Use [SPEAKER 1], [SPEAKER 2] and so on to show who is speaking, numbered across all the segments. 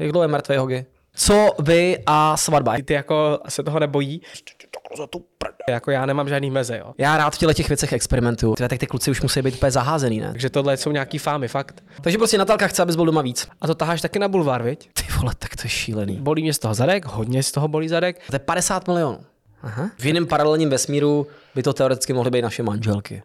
[SPEAKER 1] Jak dlouho je mrtvý Hogi? Co vy a svatba?
[SPEAKER 2] Ty jako se toho nebojí. Za tu prd. Jako já nemám žádný meze, jo.
[SPEAKER 1] Já rád v těle těch věcech experimentuju. Tyhle, tak ty kluci už musí být úplně zaházený, ne?
[SPEAKER 2] Takže tohle jsou nějaký fámy, fakt.
[SPEAKER 1] Takže prostě Natálka chce, abys byl doma víc.
[SPEAKER 2] A to taháš taky na bulvár, viď?
[SPEAKER 1] Ty vole, tak to je šílený.
[SPEAKER 2] Bolí mě z toho zadek, hodně z toho bolí zadek.
[SPEAKER 1] To je 50 milionů. Aha. V jiném paralelním vesmíru by to teoreticky mohly být naše manželky.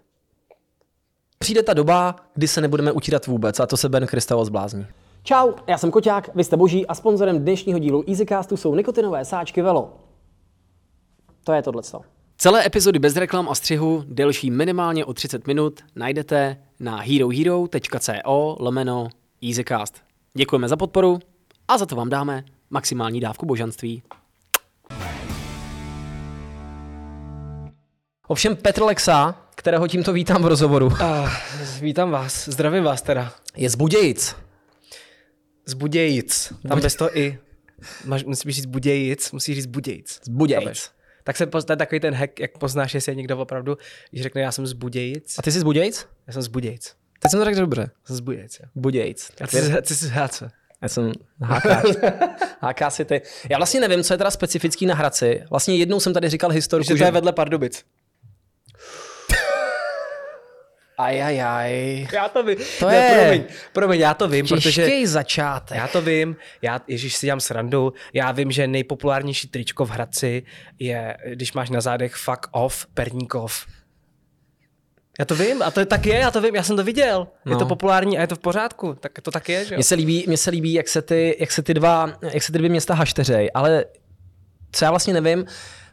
[SPEAKER 1] Přijde ta doba, kdy se nebudeme utírat vůbec a to se Ben Kristavo zblázní. Čau, já jsem Koťák, vy jste Boží a sponzorem dnešního dílu EasyCastu jsou nikotinové sáčky Velo. To je tohle. Celé epizody bez reklam a střihu, delší minimálně o 30 minut, najdete na herohero.co lomeno EasyCast. Děkujeme za podporu a za to vám dáme maximální dávku božanství. Ovšem Petr Lexa, kterého tímto vítám v rozhovoru,
[SPEAKER 2] Ah, vítám vás, zdravím vás teda.
[SPEAKER 1] je z Budějic.
[SPEAKER 2] Z Budějic. Tam bez toho i. Máš, musíš říct Budějic, musíš říct Budějic.
[SPEAKER 1] Z Budějic.
[SPEAKER 2] Tak se poz- to je takový ten hack, jak poznáš, jestli je někdo opravdu, když řekne, já jsem z Budějic.
[SPEAKER 1] A ty jsi z Budějic?
[SPEAKER 2] Já jsem z Budějic.
[SPEAKER 1] Teď jsem to řekl dobře.
[SPEAKER 2] Jsem z Budějic, jo.
[SPEAKER 1] Budějic.
[SPEAKER 2] A ty, jsi- ty jsi z Hradce.
[SPEAKER 1] Já jsem hákáš. Háká si ty. Já vlastně nevím, co je teda specifický na Hradci. Vlastně jednou jsem tady říkal historku,
[SPEAKER 2] Že to je vedle Pardubic.
[SPEAKER 1] Ajajaj.
[SPEAKER 2] Já to vím.
[SPEAKER 1] To
[SPEAKER 2] ne,
[SPEAKER 1] je
[SPEAKER 2] promiň, promiň, já to vím, protože
[SPEAKER 1] začátek.
[SPEAKER 2] já to vím, já, ježíš si dělám srandu, já vím, že nejpopulárnější tričko v Hradci je, když máš na zádech fuck off, perníkov. Já to vím, a to tak je, já to vím, já jsem to viděl. No. Je to
[SPEAKER 1] No.
[SPEAKER 2] populární a je to v pořádku, tak to tak je, že jo?
[SPEAKER 1] Mně se líbí, mně se líbí jak, se ty, jak, se ty dva, jak se ty dvě města hašteřej, ale co já vlastně nevím,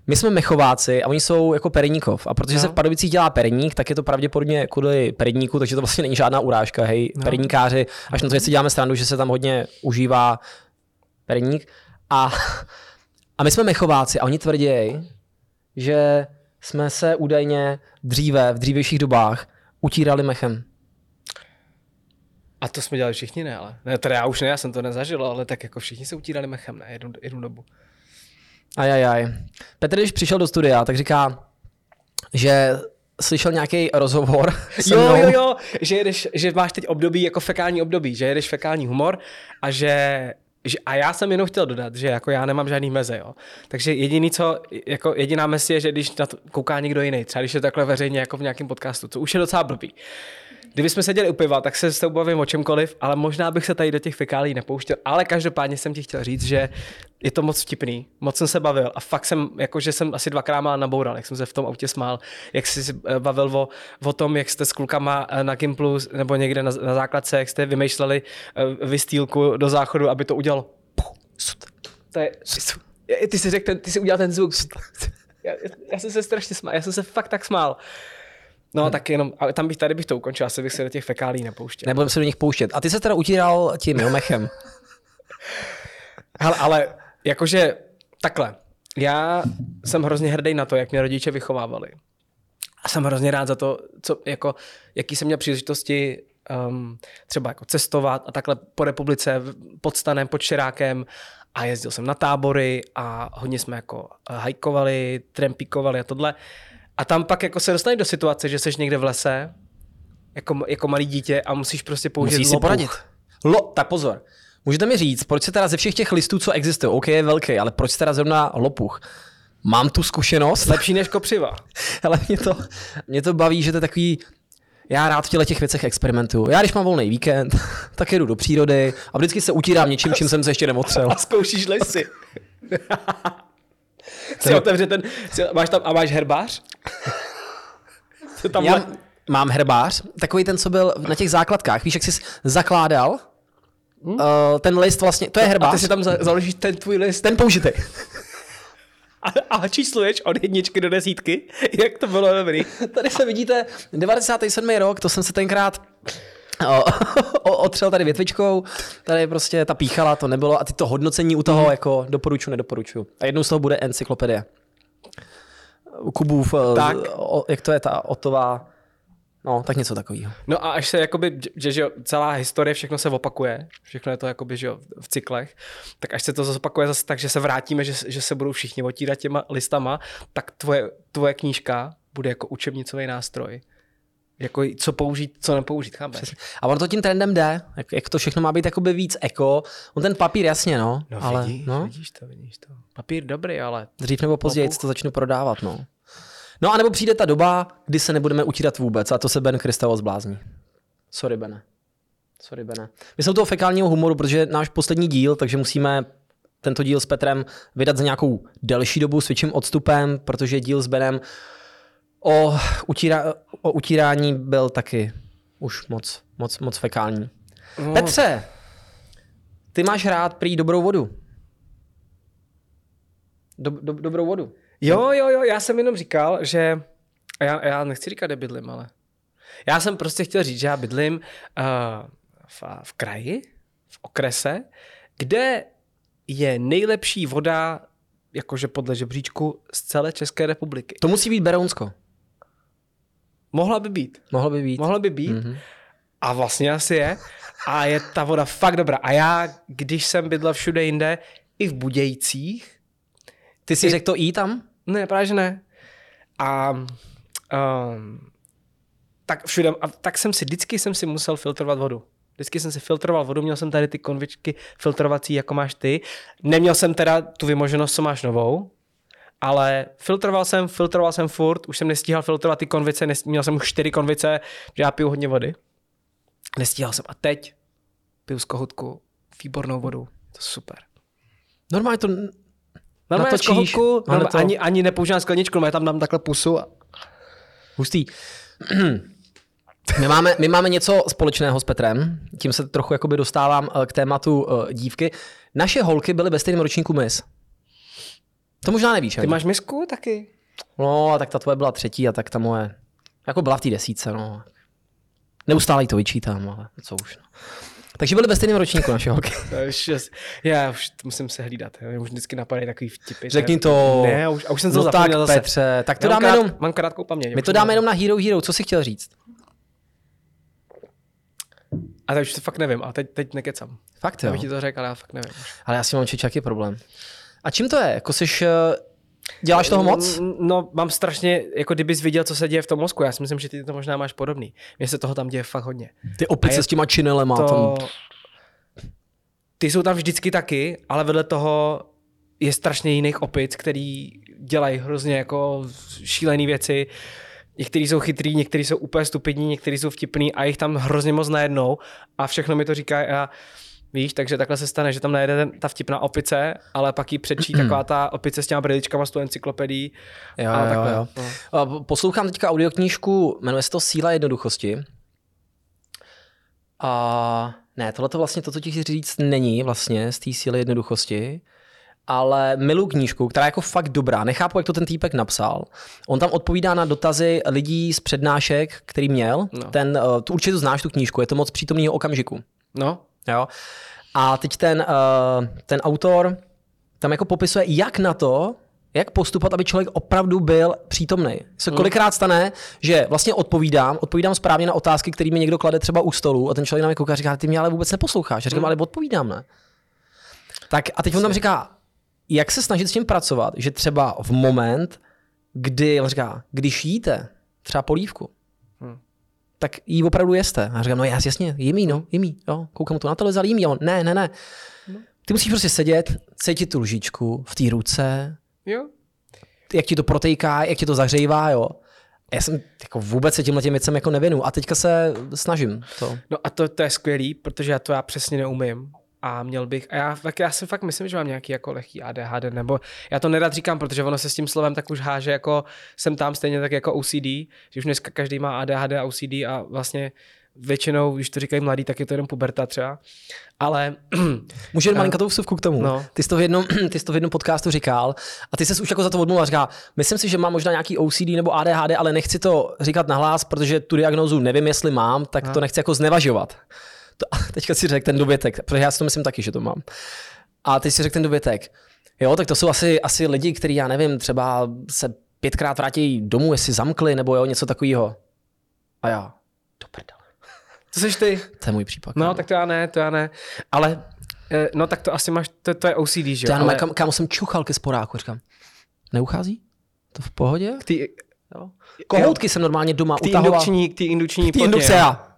[SPEAKER 1] my jsme Mechováci a oni jsou jako Perníkov. A protože no. se v Pardubicích dělá Perník, tak je to pravděpodobně kvůli Perníku, takže to vlastně není žádná urážka, hej, no. Perníkáři, až na to, že si děláme strandu, že se tam hodně užívá Perník. A, a my jsme Mechováci a oni tvrdí, že jsme se údajně dříve, v dřívějších dobách, utírali mechem.
[SPEAKER 2] A to jsme dělali všichni, ne, ale. Ne, teda já už ne, já jsem to nezažil, ale tak jako všichni se utírali mechem, ne, jednu, jednu dobu.
[SPEAKER 1] Ajajaj. Petr, když přišel do studia, tak říká, že slyšel nějaký rozhovor se
[SPEAKER 2] Jo,
[SPEAKER 1] mnou.
[SPEAKER 2] jo, jo, že, jedeš, že máš teď období jako fekální období, že jedeš fekální humor a že, že a já jsem jenom chtěl dodat, že jako já nemám žádný meze, jo. Takže jediný co, jako jediná mez je, že když na to kouká někdo jiný, třeba když je takhle veřejně jako v nějakém podcastu, co už je docela blbý. Kdybychom seděli u piva, tak se s tebou bavím o čemkoliv, ale možná bych se tady do těch fekálí nepouštěl. Ale každopádně jsem ti chtěl říct, že je to moc vtipný, moc jsem se bavil a fakt jsem, jakože jsem asi dvakrát mal naboural, jak jsem se v tom autě smál, jak jsi si eh, bavil o, o tom, jak jste s klukama eh, na Gimplu nebo někde na, na základce, jak jste vymýšleli eh, vystýlku do záchodu, aby to udělalo. To je, ty si řekl, ty si udělal ten zvuk. Já, já jsem se strašně smál, já jsem se fakt tak smál. No, tak jenom, ale tam bych, tady bych to ukončil, asi bych se do těch fekálí nepouštěl.
[SPEAKER 1] Nebudeme se do nich pouštět. A ty se teda utíral tím jo, mechem.
[SPEAKER 2] Hele, ale jakože takhle. Já jsem hrozně hrdý na to, jak mě rodiče vychovávali. A jsem hrozně rád za to, co, jako, jaký jsem měl příležitosti um, třeba jako cestovat a takhle po republice, pod stanem, pod Šerákem a jezdil jsem na tábory a hodně jsme jako eh, hajkovali, trampíkovali a tohle. A tam pak jako se dostaneš do situace, že jsi někde v lese, jako, jako malý dítě a musíš prostě použít
[SPEAKER 1] Musíš si poradit. Lo, tak pozor. Můžete mi říct, proč se teda ze všech těch listů, co existují, OK, je velký, ale proč se teda zrovna lopuch? Mám tu zkušenost,
[SPEAKER 2] Lepší než kopřiva.
[SPEAKER 1] ale mě to, mě to baví, že to je takový, já rád v těle těch věcech experimentuju. Já když mám volný víkend, tak jedu do přírody a vždycky se utírám něčím, čím jsem se ještě nemotřel.
[SPEAKER 2] A zkoušíš lesy. Si otevře ten, si, máš tam, a máš herbář? Co tam
[SPEAKER 1] Já
[SPEAKER 2] le-
[SPEAKER 1] mám herbář, takový ten, co byl na těch základkách. Víš, jak jsi zakládal uh, ten list vlastně, to je
[SPEAKER 2] a
[SPEAKER 1] herbář,
[SPEAKER 2] ty si tam za- založíš ten tvůj list
[SPEAKER 1] ten použitý.
[SPEAKER 2] a, a čísluješ od jedničky do desítky, jak to bylo dobrý.
[SPEAKER 1] Tady se vidíte, 97. rok, to jsem se tenkrát o, otřel tady větvičkou, tady prostě ta píchala, to nebylo a ty to hodnocení u toho jako doporučuji, nedoporučuji. A jednou z toho bude encyklopedie. Kubův,
[SPEAKER 2] Tak.
[SPEAKER 1] tak. O, jak to je ta otová, no tak něco takového.
[SPEAKER 2] No a až se jakoby, že, že celá historie, všechno se opakuje, všechno je to jakoby, že v cyklech, tak až se to zopakuje zase tak, že se vrátíme, že, že se budou všichni otírat těma listama, tak tvoje, tvoje knížka bude jako učebnicový nástroj. Jako co použít, co nepoužít, chápeš?
[SPEAKER 1] A on to tím trendem jde, jak, jak to všechno má být jakoby víc eko. On ten papír jasně, no.
[SPEAKER 2] No
[SPEAKER 1] ale,
[SPEAKER 2] vidíš,
[SPEAKER 1] no,
[SPEAKER 2] vidíš to, vidíš to. Papír dobrý, ale
[SPEAKER 1] dřív nebo později to začnu prodávat, no. No a nebo přijde ta doba, kdy se nebudeme utírat vůbec a to se Ben Kristavo zblázní. Sorry, Bene. Sorry, Bene. My jsme u toho fekálního humoru, protože náš poslední díl, takže musíme tento díl s Petrem vydat za nějakou delší dobu s větším odstupem, protože díl s Benem o, utíra, o utírání byl taky už moc, moc, moc fekální.
[SPEAKER 2] No.
[SPEAKER 1] Petře, ty máš rád prý dobrou vodu. Do, do, dobrou vodu.
[SPEAKER 2] Jo, jo, jo, já jsem jenom říkal, že a já, já nechci říkat, kde bydlím, ale já jsem prostě chtěl říct, že já bydlím uh, v, v kraji, v okrese, kde je nejlepší voda, jakože podle žebříčku, z celé České republiky.
[SPEAKER 1] To musí být Berounsko.
[SPEAKER 2] Mohla by být.
[SPEAKER 1] Mohlo by být.
[SPEAKER 2] Mohla by být. Mm-hmm. A vlastně asi je. A je ta voda fakt dobrá. A já, když jsem bydlel všude jinde, i v Budějcích,
[SPEAKER 1] Ty si řekl to i tam?
[SPEAKER 2] Ne, právě že ne. A um, tak všude, a tak jsem si, vždycky jsem si musel filtrovat vodu. Vždycky jsem si filtroval vodu, měl jsem tady ty konvičky filtrovací, jako máš ty. Neměl jsem teda tu vymoženost, co máš novou, ale filtroval jsem, filtroval jsem furt, už jsem nestíhal filtrovat ty konvice, nes- měl jsem už čtyři konvice, že já piju hodně vody. Nestíhal jsem a teď piju z kohutku výbornou vodu. To je super.
[SPEAKER 1] Normálně to...
[SPEAKER 2] Normálně z
[SPEAKER 1] Natočíš,
[SPEAKER 2] kohutku,
[SPEAKER 1] ale
[SPEAKER 2] normálně,
[SPEAKER 1] to-
[SPEAKER 2] ani, ani nepoužívám skleničku, já tam dám takhle pusu a
[SPEAKER 1] Hustý. My máme, my máme něco společného s Petrem, tím se trochu jakoby dostávám eh, k tématu uh, dívky. Naše holky byly ve stejném ročníku mis. To možná nevíš,
[SPEAKER 2] Ty
[SPEAKER 1] ani.
[SPEAKER 2] máš misku taky?
[SPEAKER 1] No, a tak ta tvoje byla třetí a tak ta moje, jako byla v té desíce, no. Neustále jí to vyčítám, ale co už. No. Takže byly ve stejném ročníku naše holky.
[SPEAKER 2] Já už musím se hlídat. Mě už vždycky napadají takový vtipy.
[SPEAKER 1] Řekni to.
[SPEAKER 2] Ne, už, a už jsem to
[SPEAKER 1] no tak,
[SPEAKER 2] zase.
[SPEAKER 1] Petře, tak to
[SPEAKER 2] Já mám,
[SPEAKER 1] dáme
[SPEAKER 2] krát,
[SPEAKER 1] jenom,
[SPEAKER 2] mám krátkou paměť.
[SPEAKER 1] my to dáme jenom na Hero Hero, co jsi chtěl říct?
[SPEAKER 2] A teď už to fakt nevím. A teď, teď nekecám.
[SPEAKER 1] Fakt
[SPEAKER 2] Já
[SPEAKER 1] jo.
[SPEAKER 2] bych ti to řekl, ale já fakt nevím.
[SPEAKER 1] Ale já si mám čečaky problém. A čím to je? Jako jsi, eh, děláš toho moc?
[SPEAKER 2] No, mám strašně, jako kdybys viděl, co se děje v tom mozku. Já si myslím, že ty to možná máš podobný. Mně se toho tam děje fakt hodně.
[SPEAKER 1] Ty opice s těma činelema.
[SPEAKER 2] To...
[SPEAKER 1] Tam.
[SPEAKER 2] Ty jsou tam vždycky taky, ale vedle toho je strašně jiných opic, který dělají hrozně jako šílené věci. Někteří jsou chytrý, někteří jsou úplně stupidní, někteří jsou vtipný a jich tam hrozně moc najednou a všechno mi to říká a víš, takže takhle se stane, že tam najede ten, ta vtipná opice, ale pak ji přečí taková ta opice s těma briličkama s tou encyklopedií.
[SPEAKER 1] Jo,
[SPEAKER 2] a
[SPEAKER 1] jo,
[SPEAKER 2] takhle,
[SPEAKER 1] jo.
[SPEAKER 2] no.
[SPEAKER 1] Poslouchám teďka audioknížku, jmenuje se to Síla jednoduchosti. A ne, tohle to vlastně to, co ti chci říct, není vlastně z té síly jednoduchosti, ale milu knížku, která je jako fakt dobrá. Nechápu, jak to ten týpek napsal. On tam odpovídá na dotazy lidí z přednášek, který měl.
[SPEAKER 2] No.
[SPEAKER 1] Ten, eh, tu určitě znáš tu knížku, je to moc přítomného okamžiku.
[SPEAKER 2] no,
[SPEAKER 1] Jo? A teď ten, uh, ten autor tam jako popisuje, jak na to, jak postupovat, aby člověk opravdu byl přítomný. Se kolikrát stane, že vlastně odpovídám, odpovídám správně na otázky, které mi někdo klade třeba u stolu a ten člověk na mě kouká a říká, ty mě ale vůbec neposloucháš. Já říkám, ale odpovídám, ne? Tak a teď on tam říká, jak se snažit s tím pracovat, že třeba v moment, kdy, on říká, když jíte třeba polívku, tak jí opravdu jeste. A já říkám, no jas, jasně, jím jí, no, jím jí, jo, koukám to na televizi, ale jí. On, ne, ne, ne. Ty musíš prostě sedět, cítit tu lžičku v té ruce,
[SPEAKER 2] jo.
[SPEAKER 1] jak ti to protejká, jak ti to zahřejvá, jo. Já jsem jako vůbec se tímhle těm věcem jako nevěnu a teďka se snažím to.
[SPEAKER 2] No a to, to je skvělý, protože já to já přesně neumím. A měl bych, a já, tak já si fakt myslím, že mám nějaký jako lehký ADHD, nebo já to nerad říkám, protože ono se s tím slovem tak už háže jako jsem tam stejně tak jako OCD, že už dneska každý má ADHD a OCD a vlastně většinou, když to říkají mladí, tak je to jenom puberta třeba. Ale
[SPEAKER 1] Můžu jen malinkatou vsuvku k tomu.
[SPEAKER 2] No.
[SPEAKER 1] Ty, jsi to v jednom, ty jsi to v jednom podcastu říkal a ty jsi už jako za to odmluvil a říká, myslím si, že mám možná nějaký OCD nebo ADHD, ale nechci to říkat nahlas, protože tu diagnózu nevím, jestli mám, tak to nechci jako znevažovat. To, a teďka si řekl ten dovětek, protože já si to myslím taky, že to mám. A teď si řekl ten dovětek. Jo, tak to jsou asi, asi lidi, kteří, já nevím, třeba se pětkrát vrátí domů, jestli zamkli, nebo jo, něco takového. A já, do prdele.
[SPEAKER 2] co seš ty?
[SPEAKER 1] To je můj případ.
[SPEAKER 2] No,
[SPEAKER 1] kámo.
[SPEAKER 2] tak to já ne, to já ne. Ale, eh, no tak to asi máš, to, to je OCD, že
[SPEAKER 1] To
[SPEAKER 2] jo?
[SPEAKER 1] já
[SPEAKER 2] Ale
[SPEAKER 1] kam, kámo jsem čuchal ke sporáku, říkám, neuchází? To v pohodě?
[SPEAKER 2] ty,
[SPEAKER 1] Jo? Kohoutky jsem normálně doma
[SPEAKER 2] Ty
[SPEAKER 1] utahoval.
[SPEAKER 2] indukční, ty indukční
[SPEAKER 1] Ty
[SPEAKER 2] plotně,
[SPEAKER 1] indukce
[SPEAKER 2] jo.
[SPEAKER 1] já.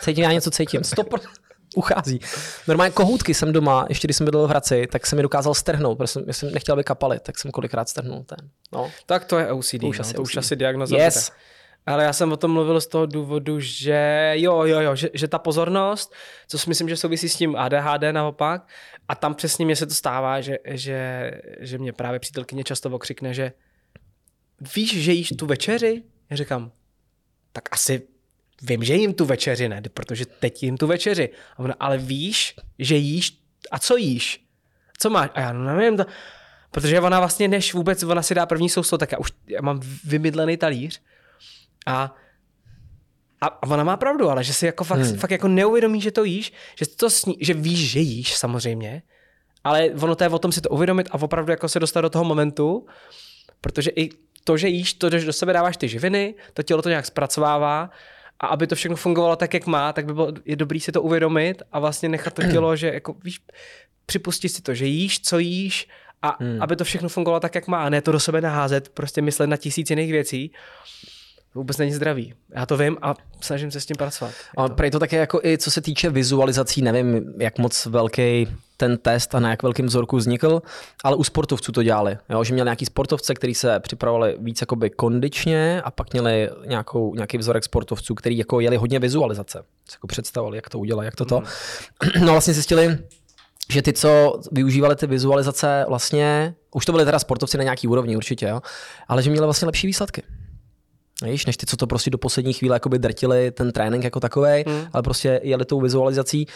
[SPEAKER 1] Cítím, já něco cítím. Stop. Uchází. Normálně kohoutky jsem doma, ještě když jsem bydlel v Hradci, tak jsem mi dokázal strhnout, protože jsem, jsem nechtěl, aby kapaly, tak jsem kolikrát strhnul ten. No.
[SPEAKER 2] Tak to je OCD,
[SPEAKER 1] To už
[SPEAKER 2] no,
[SPEAKER 1] asi
[SPEAKER 2] to už
[SPEAKER 1] OCD.
[SPEAKER 2] asi diagnoza
[SPEAKER 1] Yes.
[SPEAKER 2] bude. Ale já jsem o tom mluvil z toho důvodu, že jo, jo, jo, že, že ta pozornost, co si myslím, že souvisí s tím ADHD naopak, a tam přesně mně se to stává, že, že, že mě právě přítelkyně často okřikne, že víš, že jíš tu večeři? Já říkám, tak asi vím, že jím tu večeři, ne, protože teď jím tu večeři. A ona, ale víš, že jíš, a co jíš? Co máš? A já no nevím, to, protože ona vlastně, než vůbec ona si dá první sousto, tak já už já mám vymydlený talíř a a a ona má pravdu, ale že si jako fakt, hmm. fakt jako neuvědomí, že to jíš, že, to sní, že víš, že jíš samozřejmě, ale ono to je o tom si to uvědomit a opravdu jako se dostat do toho momentu, protože i to, že jíš, to, že do sebe dáváš ty živiny, to tělo to nějak zpracovává a aby to všechno fungovalo tak, jak má, tak by bylo je dobrý si to uvědomit a vlastně nechat to tělo, že jako víš, připustit si to, že jíš, co jíš a hmm. aby to všechno fungovalo tak, jak má a ne to do sebe naházet, prostě myslet na tisíc jiných věcí. To vůbec není zdravý. Já to vím a snažím se s tím pracovat.
[SPEAKER 1] A prej to také jako i co se týče vizualizací, nevím, jak moc velký ten test a na jak velkým vzorku vznikl, ale u sportovců to dělali, jo? že měli nějaký sportovce, kteří se připravovali víc jakoby kondičně a pak měli nějakou, nějaký vzorek sportovců, který jako jeli hodně vizualizace. Si jako představovali, jak to udělat, jak to to. No a vlastně zjistili, že ty, co využívali ty vizualizace, vlastně, už to byly teda sportovci na nějaký úrovni určitě, jo? ale že měli vlastně lepší výsledky. Víš, než ty, co to prostě do poslední chvíle jakoby drtili ten trénink jako takový, hmm. ale prostě jeli tou vizualizací.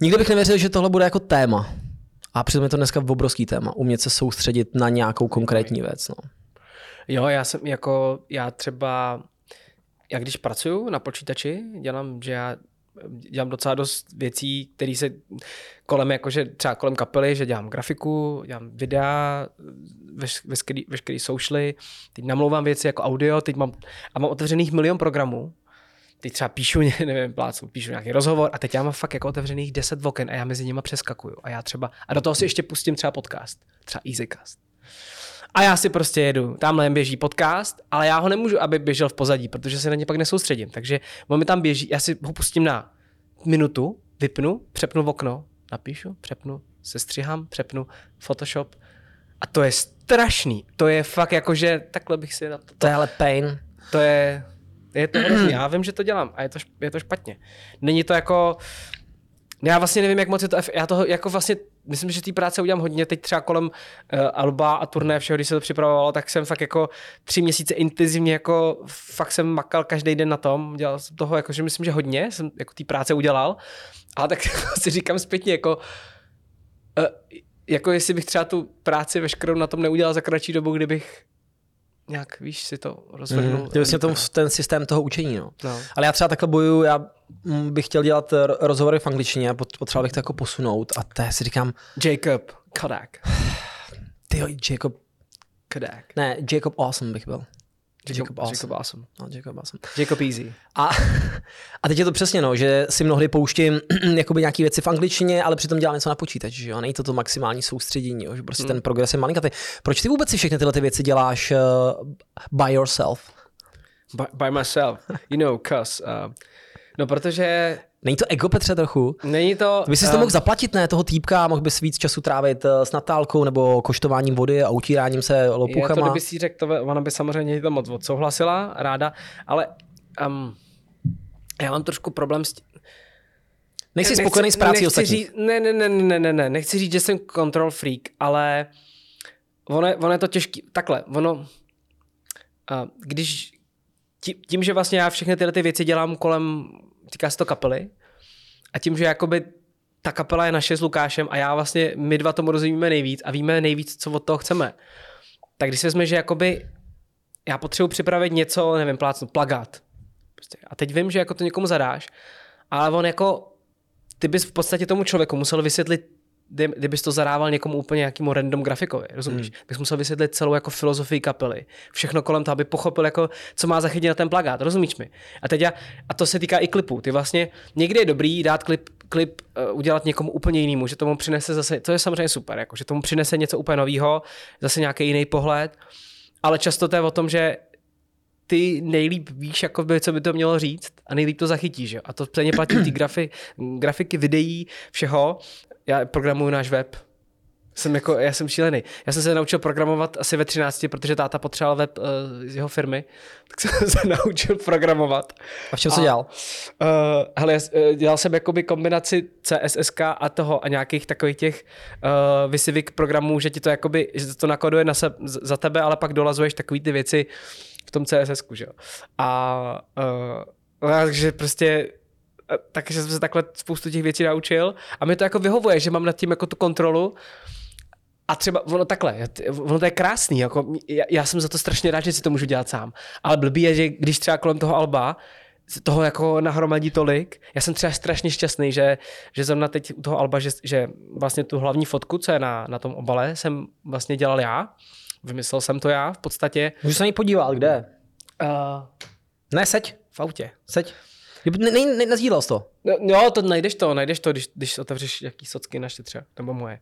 [SPEAKER 1] Nikdy bych nevěřil, že tohle bude jako téma. A přitom je to dneska obrovský téma. Umět se soustředit na nějakou konkrétní věc. No.
[SPEAKER 2] Jo, já jsem jako, já třeba, já když pracuju na počítači, dělám, že já dělám docela dost věcí, které se kolem, jakože třeba kolem kapely, že dělám grafiku, dělám videa, veškerý, veškerý socialy, teď namlouvám věci jako audio, teď mám, a mám otevřených milion programů, teď třeba píšu, nevím, plácu, píšu nějaký rozhovor a teď já mám fakt jako otevřených 10 oken a já mezi nimi přeskakuju a já třeba, a do toho si ještě pustím třeba podcast, třeba Easycast. A já si prostě jedu, tamhle běží podcast, ale já ho nemůžu, aby běžel v pozadí, protože se na ně pak nesoustředím. Takže on mi tam běží, já si ho pustím na minutu, vypnu, přepnu v okno, napíšu, přepnu, sestřihám, přepnu Photoshop. A to je strašný. To je fakt jako, že takhle bych si na to...
[SPEAKER 1] To je ale pain.
[SPEAKER 2] To je, je to hrozný. Já vím, že to dělám a je to, je to špatně. Není to jako... Já vlastně nevím, jak moc je to... Já toho jako vlastně... Myslím, že té práce udělám hodně. Teď třeba kolem uh, Alba a turné všeho, když se to připravovalo, tak jsem fakt jako tři měsíce intenzivně jako fakt jsem makal každý den na tom. Dělal jsem toho jako, že myslím, že hodně jsem jako té práce udělal. Ale tak si říkám zpětně jako... Uh, jako jestli bych třeba tu práci veškerou na tom neudělal za kratší dobu, kdybych nějak, víš, si to rozvrhnul.
[SPEAKER 1] Mm, vlastně tom, ten systém toho učení. No.
[SPEAKER 2] No.
[SPEAKER 1] Ale já třeba takhle bojuju, já bych chtěl dělat r- rozhovory v angličtině potřeboval bych to jako posunout a to si říkám,
[SPEAKER 2] Jacob Kodak.
[SPEAKER 1] ty Jacob,
[SPEAKER 2] Kodak.
[SPEAKER 1] ne, Jacob Awesome bych byl.
[SPEAKER 2] Jacob,
[SPEAKER 1] Jacob Awesome.
[SPEAKER 2] Jacob Awesome.
[SPEAKER 1] No, Jacob Awesome.
[SPEAKER 2] Jacob Easy.
[SPEAKER 1] A, a teď je to přesně, no, že si mnohdy pouštím jakoby nějaký věci v angličtině, ale přitom dělám něco na počítači, že jo? Není to to maximální soustředění, jo? že prostě
[SPEAKER 2] Hmm.
[SPEAKER 1] ten progres je malinkatý. Proč ty vůbec si všechny tyhle ty věci děláš uh, by yourself?
[SPEAKER 2] By, by myself. You know, cause. Uh, no, protože
[SPEAKER 1] Není to ego, Petře, trochu?
[SPEAKER 2] není to...
[SPEAKER 1] Bys si to
[SPEAKER 2] um,
[SPEAKER 1] mohl zaplatit, ne, toho týpka, mohl bys víc času trávit eh, s Natálkou nebo koštováním vody a utíráním se
[SPEAKER 2] Je to,
[SPEAKER 1] lopuchama.
[SPEAKER 2] kdyby si řekl, to, ona by samozřejmě to moc odsouhlasila, ráda, ale um, já mám trošku problém s tím,
[SPEAKER 1] Nejsi spokojený s prací
[SPEAKER 2] nechci
[SPEAKER 1] ostatních.
[SPEAKER 2] říct, ne, ne, ne, ne, ne, ne, nechci říct, že jsem control freak, ale ono je, ono je to těžký. Takhle, ono, a když tí- tím, že vlastně já všechny tyhle ty věci dělám kolem, týká se to kapely, a tím, že jakoby ta kapela je naše s Lukášem a já vlastně, my dva tomu rozumíme nejvíc a víme nejvíc, co od toho chceme. Tak když se vezme, že jakoby já potřebuji připravit něco, nevím, plácnu, plagát. Prostě. A teď vím, že jako to někomu zadáš, ale on jako, ty bys v podstatě tomu člověku musel vysvětlit, kdybys to zadával někomu úplně nějakému random grafikovi, rozumíš? Hmm. Bys musel vysvětlit celou jako filozofii kapely, všechno kolem toho, aby pochopil, jako, co má zachytit na ten plagát, rozumíš mi? A teď já, a to se týká i klipů, ty vlastně, někdy je dobrý dát klip, klip uh, udělat někomu úplně jinému, že tomu přinese zase, to je samozřejmě super, jako, že tomu přinese něco úplně nového, zase nějaký jiný pohled, ale často to je o tom, že ty nejlíp víš, jakoby, co by to mělo říct a nejlíp to zachytíš. Jo? A to stejně platí ty grafy, grafiky, videí, všeho. Já programuju náš web, jsem jako, já jsem šílený. Já jsem se naučil programovat asi ve 13, protože táta potřeboval web uh, z jeho firmy, tak jsem se naučil programovat.
[SPEAKER 1] A v čem jsi dělal?
[SPEAKER 2] Uh, hele, uh, dělal jsem jakoby kombinaci CSSK a toho a nějakých takových těch uh, vysivik programů, že ti to jakoby, že to nakoduje na se, za tebe, ale pak dolazuješ takový ty věci v tom CSS, že jo. A uh, takže prostě takže jsem se takhle spoustu těch věcí naučil a mi to jako vyhovuje, že mám nad tím jako tu kontrolu a třeba ono takhle, ono to je krásný, jako já, já, jsem za to strašně rád, že si to můžu dělat sám. Ale blbý je, že když třeba kolem toho Alba toho jako nahromadí tolik. Já jsem třeba strašně šťastný, že, že zrovna teď u toho Alba, že, že vlastně tu hlavní fotku, co je na, na tom obale, jsem vlastně dělal já. Vymyslel jsem to já v podstatě.
[SPEAKER 1] Můžu se na ní podívat, kde? Uh, ne, seď.
[SPEAKER 2] V autě.
[SPEAKER 1] Seď. Ne, ne, ne, nezdílel jsi to?
[SPEAKER 2] No, jo, to najdeš to, najdeš to, když, když otevřeš jaký socky naše třeba, nebo moje.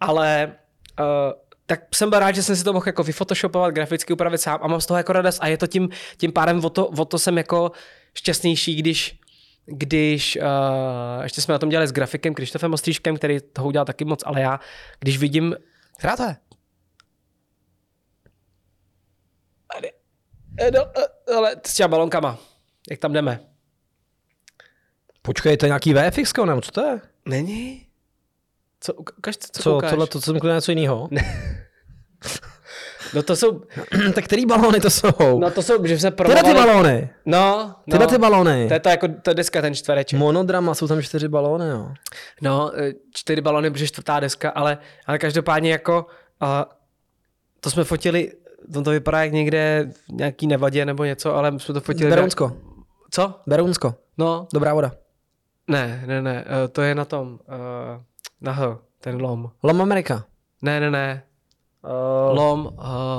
[SPEAKER 2] Ale Uh, tak jsem byl rád, že jsem si to mohl jako vyfotoshopovat, graficky upravit sám a mám z toho jako radost a je to tím, tím pádem o to, o to jsem jako šťastnější, když když uh, ještě jsme na tom dělali s grafikem Krištofem Ostříškem, který toho udělal taky moc, ale já, když vidím...
[SPEAKER 1] Která to je?
[SPEAKER 2] No, ale s těma balonkama. Jak tam jdeme?
[SPEAKER 1] Počkej, to je nějaký VFX, nebo co to je?
[SPEAKER 2] Není. Co, ukaž, co,
[SPEAKER 1] co tohle to jsem něco jiného?
[SPEAKER 2] no to jsou...
[SPEAKER 1] tak který balóny to jsou?
[SPEAKER 2] No to jsou, že se
[SPEAKER 1] promovali... Tyhle ty balóny.
[SPEAKER 2] No,
[SPEAKER 1] no. Tyhle ty balóny.
[SPEAKER 2] To je to jako, to deska, ten čtvereček.
[SPEAKER 1] Monodrama, jsou tam čtyři balóny, jo.
[SPEAKER 2] No, e, čtyři balóny, protože čtvrtá deska, ale, ale každopádně jako... Uh, to jsme fotili, to, to vypadá jak někde nějaký nevadě nebo něco, ale jsme to fotili...
[SPEAKER 1] Berunsko.
[SPEAKER 2] Co?
[SPEAKER 1] Berunsko.
[SPEAKER 2] No.
[SPEAKER 1] Dobrá voda.
[SPEAKER 2] Ne, ne, ne, uh, to je na tom... Uh, na H, ten lom.
[SPEAKER 1] Lom Amerika.
[SPEAKER 2] Ne, ne, ne. Uh... Lom, uh,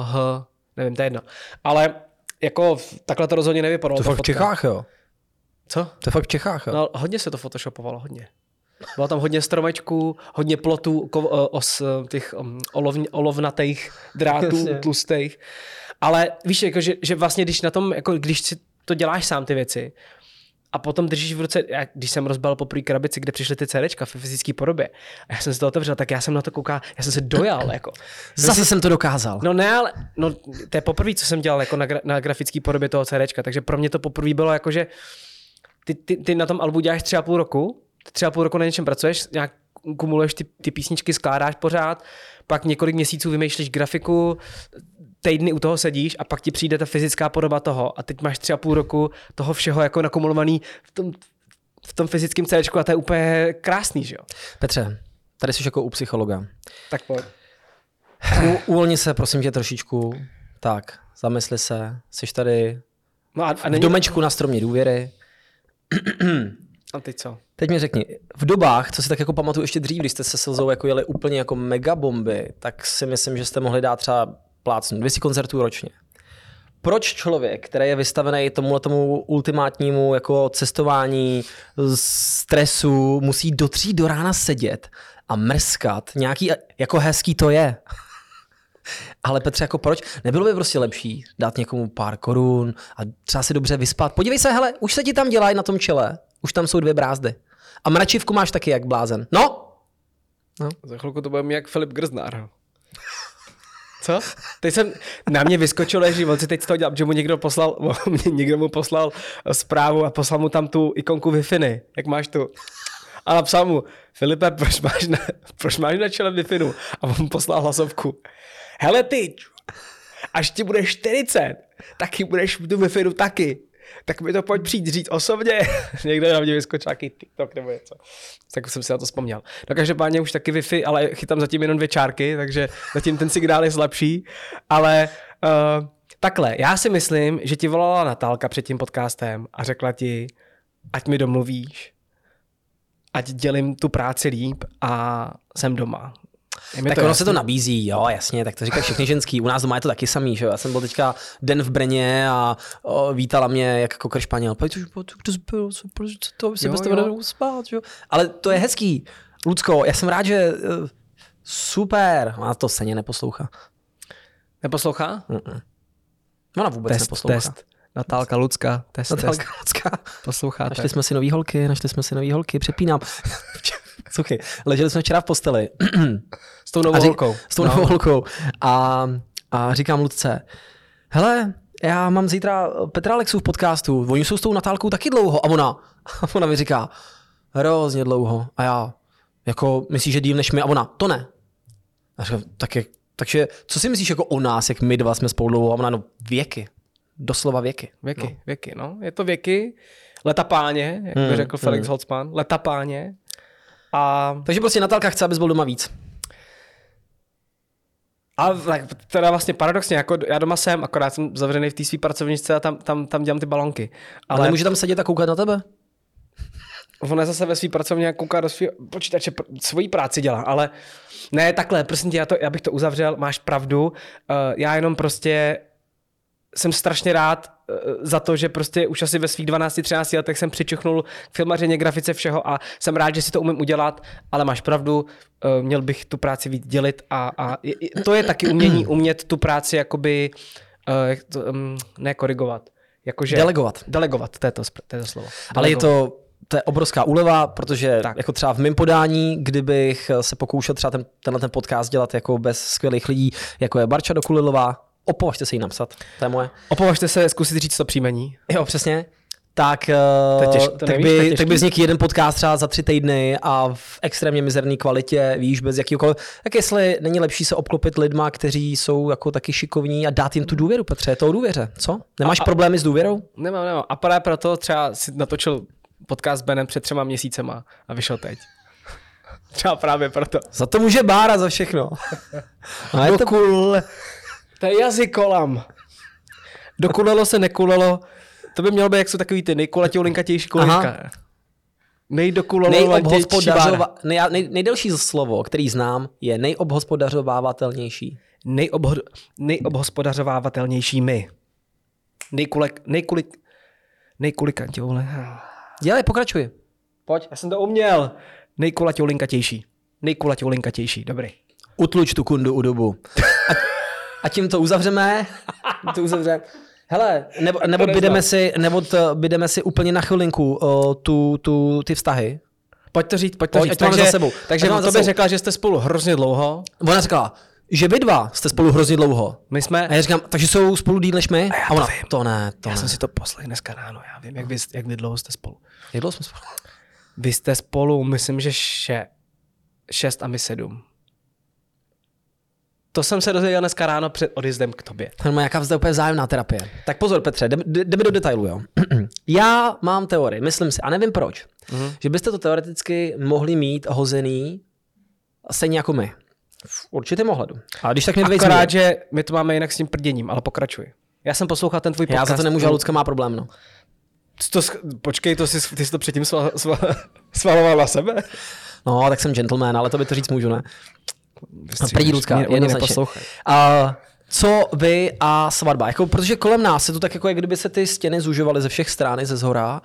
[SPEAKER 2] H, nevím, to je jedno. Ale jako takhle to rozhodně nevypadalo.
[SPEAKER 1] To fakt v Čechách, jo?
[SPEAKER 2] Co?
[SPEAKER 1] To je fakt v Čechách, jo?
[SPEAKER 2] No, hodně se to photoshopovalo, hodně. Bylo tam hodně stromečků, hodně plotů, ko, os, těch um, olov, olovnatých drátů, tlustých. Ale víš, jako, že, že vlastně když na tom, jako když si to děláš sám ty věci, a potom držíš v ruce, jak, když jsem rozbal poprvé krabici, kde přišly ty CDčka v fyzické podobě, a já jsem si to otevřel, tak já jsem na to koukal, já jsem se dojal. Jako.
[SPEAKER 1] Zase jsem to dokázal.
[SPEAKER 2] No ne, ale no, to je poprvé, co jsem dělal jako na, na grafické podobě toho CDčka, takže pro mě to poprvé bylo jako, že ty, ty, ty na tom albu děláš tři a půl roku, tři a půl roku na něčem pracuješ, nějak kumuluješ ty, ty písničky, skládáš pořád, pak několik měsíců vymýšlíš grafiku, týdny u toho sedíš a pak ti přijde ta fyzická podoba toho a teď máš tři a půl roku toho všeho jako nakumulovaný v tom, v tom fyzickém CDčku a to je úplně krásný, že jo?
[SPEAKER 1] Petře, tady jsi jako u psychologa.
[SPEAKER 2] Tak pojď.
[SPEAKER 1] U, uvolni se, prosím tě, trošičku. Tak, zamysli se. Jsi tady no a, a není... v domečku na stromě důvěry.
[SPEAKER 2] A teď co?
[SPEAKER 1] Teď mi řekni, v dobách, co si tak jako pamatuju ještě dřív, když jste se Silzou jako jeli úplně jako megabomby, tak si myslím, že jste mohli dát třeba plácnu, 200 koncertů ročně. Proč člověk, který je vystavený tomu tomu ultimátnímu jako cestování, stresu, musí do tří do rána sedět a mrskat? Nějaký, jako hezký to je. Ale Petře, jako proč? Nebylo by prostě lepší dát někomu pár korun a třeba si dobře vyspat? Podívej se, hele, už se ti tam dělají na tom čele. Už tam jsou dvě brázdy. A mračivku máš taky jak blázen. No!
[SPEAKER 2] no. Za chvilku to bude jak Filip Grznár. Co? Teď jsem, na mě vyskočilo, že si teď z toho že mu někdo poslal, někdo mu poslal zprávu a poslal mu tam tu ikonku wi jak máš tu. A napsal mu, Filipe, proč máš na, proč máš na čele wi A on poslal hlasovku. Hele ty, až ti bude 40, taky budeš tu wi taky tak mi to pojď přijít říct osobně. Někde na mě vyskočil nějaký TikTok nebo něco. Tak jsem si na to vzpomněl. No každopádně už taky Wi-Fi, ale chytám zatím jenom dvě čárky, takže zatím ten signál je slabší. Ale uh, takhle, já si myslím, že ti volala Natálka před tím podcastem a řekla ti, ať mi domluvíš, ať dělím tu práci líp a jsem doma.
[SPEAKER 1] Je tak ono jasný. se to nabízí, jo, jasně, tak to říkají všichni ženský. U nás doma je to taky samý, že jo. Já jsem byl teďka den v Brně a o, vítala mě jak kokr španěl. Pojď, kdo zbyl, proč to si bez nemohu spát, jo. Ale to je hezký. Lucko, já jsem rád, že eh, super. A to se neposlouchá.
[SPEAKER 2] Neposlouchá?
[SPEAKER 1] Mm-mm. Ona vůbec
[SPEAKER 2] Test,
[SPEAKER 1] neposlouchá.
[SPEAKER 2] test. Natálka Lucka, test,
[SPEAKER 1] Natálka
[SPEAKER 2] test.
[SPEAKER 1] Lucka.
[SPEAKER 2] Posloucháte.
[SPEAKER 1] Našli jsme si nový holky, našli jsme si nový holky, přepínám. Słuchej, leželi jsme včera v posteli
[SPEAKER 2] S tou novou
[SPEAKER 1] A ři-
[SPEAKER 2] holkou.
[SPEAKER 1] s tou novou holkou a, a říkám Lucce, hele, já mám zítra Petra Alexu v podcastu, oni jsou s tou Natálkou taky dlouho a ona, a ona mi říká, hrozně dlouho a já, jako myslíš, že díl než my a ona, to ne. A říkám, tak jak, takže co si myslíš jako o nás, jak my dva jsme spolu dlouho a ona, no věky, doslova věky.
[SPEAKER 2] Věky,
[SPEAKER 1] No.
[SPEAKER 2] no. věky, no. Je to věky. Leta páně, jak by
[SPEAKER 1] Hmm,
[SPEAKER 2] řekl Felix Holzman. Leta páně. A,
[SPEAKER 1] Takže prostě Natálka chce, abys byl doma víc.
[SPEAKER 2] a tak teda vlastně paradoxně, jako já doma jsem, akorát jsem zavřený v té své pracovničce a tam, tam, tam dělám ty balonky.
[SPEAKER 1] Ale,
[SPEAKER 2] Ale
[SPEAKER 1] nemůže tam sedět a koukat na tebe?
[SPEAKER 2] ona zase ve své pracovně kouká do svého počítače, pr- svoji práci dělá, ale ne takhle, prosím tě, já, to, já bych to uzavřel, máš pravdu, uh, já jenom prostě jsem strašně rád uh, za to, že prostě už asi ve svých 12-13 letech jsem přičuchnul k filmařině, grafice všeho a jsem rád, že si to umím udělat, ale máš pravdu, uh, měl bych tu práci víc dělit a, a to je taky umění umět tu práci jakoby, um, ne korigovat, jakože...
[SPEAKER 1] Delegovat.
[SPEAKER 2] Delegovat, to je to, to, je to slovo.
[SPEAKER 1] Ale je
[SPEAKER 2] Delegovat.
[SPEAKER 1] to, to je obrovská úleva, protože. Tak. jako třeba v mém podání, kdybych se pokoušel třeba ten, tenhle ten podcast dělat jako bez skvělých lidí, jako je Barča Dokulilová, opovažte se jí napsat, to je moje.
[SPEAKER 2] Opovažte se zkusit říct to příjmení.
[SPEAKER 1] Jo, přesně. Tak,
[SPEAKER 2] To
[SPEAKER 1] eh,
[SPEAKER 2] těž- to
[SPEAKER 1] tak,
[SPEAKER 2] nevíš,
[SPEAKER 1] by, tak by vznikl jeden podcast třeba za tři týdny a v extrémně mizerné kvalitě, víš, bez jakýkoliv. Tak jestli není lepší se obklopit lidma, kteří jsou jako taky šikovní a dát jim tu důvěru, Petře, je to o důvěře, co? Nemáš
[SPEAKER 2] A- a-
[SPEAKER 1] problémy s důvěrou?
[SPEAKER 2] Nemám, nemám. A právě proto třeba si natočil podcast s Benem před třema měsícema a vyšel teď. Třeba právě proto.
[SPEAKER 1] Za to může Bára za všechno. A je to,
[SPEAKER 2] Dokul. To je jazykolam. Dokulelo se nekulelo. To by mělo být, jak jsou takový ty nejkulatější, linkatější kolečka. Nejdokulelo
[SPEAKER 1] nejobhospodařova, nej, nej, nejdelší slovo, který znám, je nejobhospodařovávatelnější.
[SPEAKER 2] Nejobho, nejobhospodařovávatelnější my. Nejkulek, nejkulik, nejkulikantější.
[SPEAKER 1] Dělej, pokračuj.
[SPEAKER 2] Pojď, já jsem to uměl. Nejkulatější. Nejkulatější, dobrý.
[SPEAKER 1] Utluč tu kundu u dobu. A, a tím to uzavřeme. to uzavřeme. Hele, nebo, nebo, bydeme si, nebo to, bydeme si úplně na chvilinku o, tu, tu, ty vztahy.
[SPEAKER 2] Pojď to říct, pojď to říct.
[SPEAKER 1] ať
[SPEAKER 2] takže,
[SPEAKER 1] za sebou.
[SPEAKER 2] Takže
[SPEAKER 1] to
[SPEAKER 2] tobě
[SPEAKER 1] sebou.
[SPEAKER 2] řekla, že jste spolu hrozně dlouho.
[SPEAKER 1] Ona řekla, že vy dva jste spolu hrozně dlouho.
[SPEAKER 2] My jsme...
[SPEAKER 1] A já říkám, takže jsou spolu díl než my? A,
[SPEAKER 2] já
[SPEAKER 1] a ona,
[SPEAKER 2] to vím.
[SPEAKER 1] to ne, to
[SPEAKER 2] já
[SPEAKER 1] ne.
[SPEAKER 2] jsem si to poslech dneska ráno, já vím, jak vy, jak vy dlouho jste spolu.
[SPEAKER 1] Jak dlouho jsme spolu?
[SPEAKER 2] Vy jste spolu, myslím, že še, šest a my sedm. To jsem se dozvěděl dneska ráno před odjezdem k tobě.
[SPEAKER 1] To je nějaká vzda úplně vzájemná terapie. Tak pozor, Petře, jdeme, jdeme do detailu, jo. Já mám teorii, myslím si, a nevím proč, mm-hmm. že byste to teoreticky mohli mít hozený stejně jako my. V určitém ohledu. A když tak mě
[SPEAKER 2] Akorát, že my to máme jinak s tím prděním, ale pokračuj. Já jsem poslouchal ten tvůj
[SPEAKER 1] Já
[SPEAKER 2] podcast.
[SPEAKER 1] za to nemůžu, a Lucka má problém, no.
[SPEAKER 2] To, počkej, to jsi, ty jsi to předtím sval, sval, svaloval na sebe?
[SPEAKER 1] No, tak jsem gentleman, ale to by to říct můžu, ne? Prdí Lucka,
[SPEAKER 2] Mě-
[SPEAKER 1] jednoznačně. A co vy a svatba? Jako, protože kolem nás se to tak jako, jak kdyby se ty stěny zužovaly ze všech stran, i ze zhora.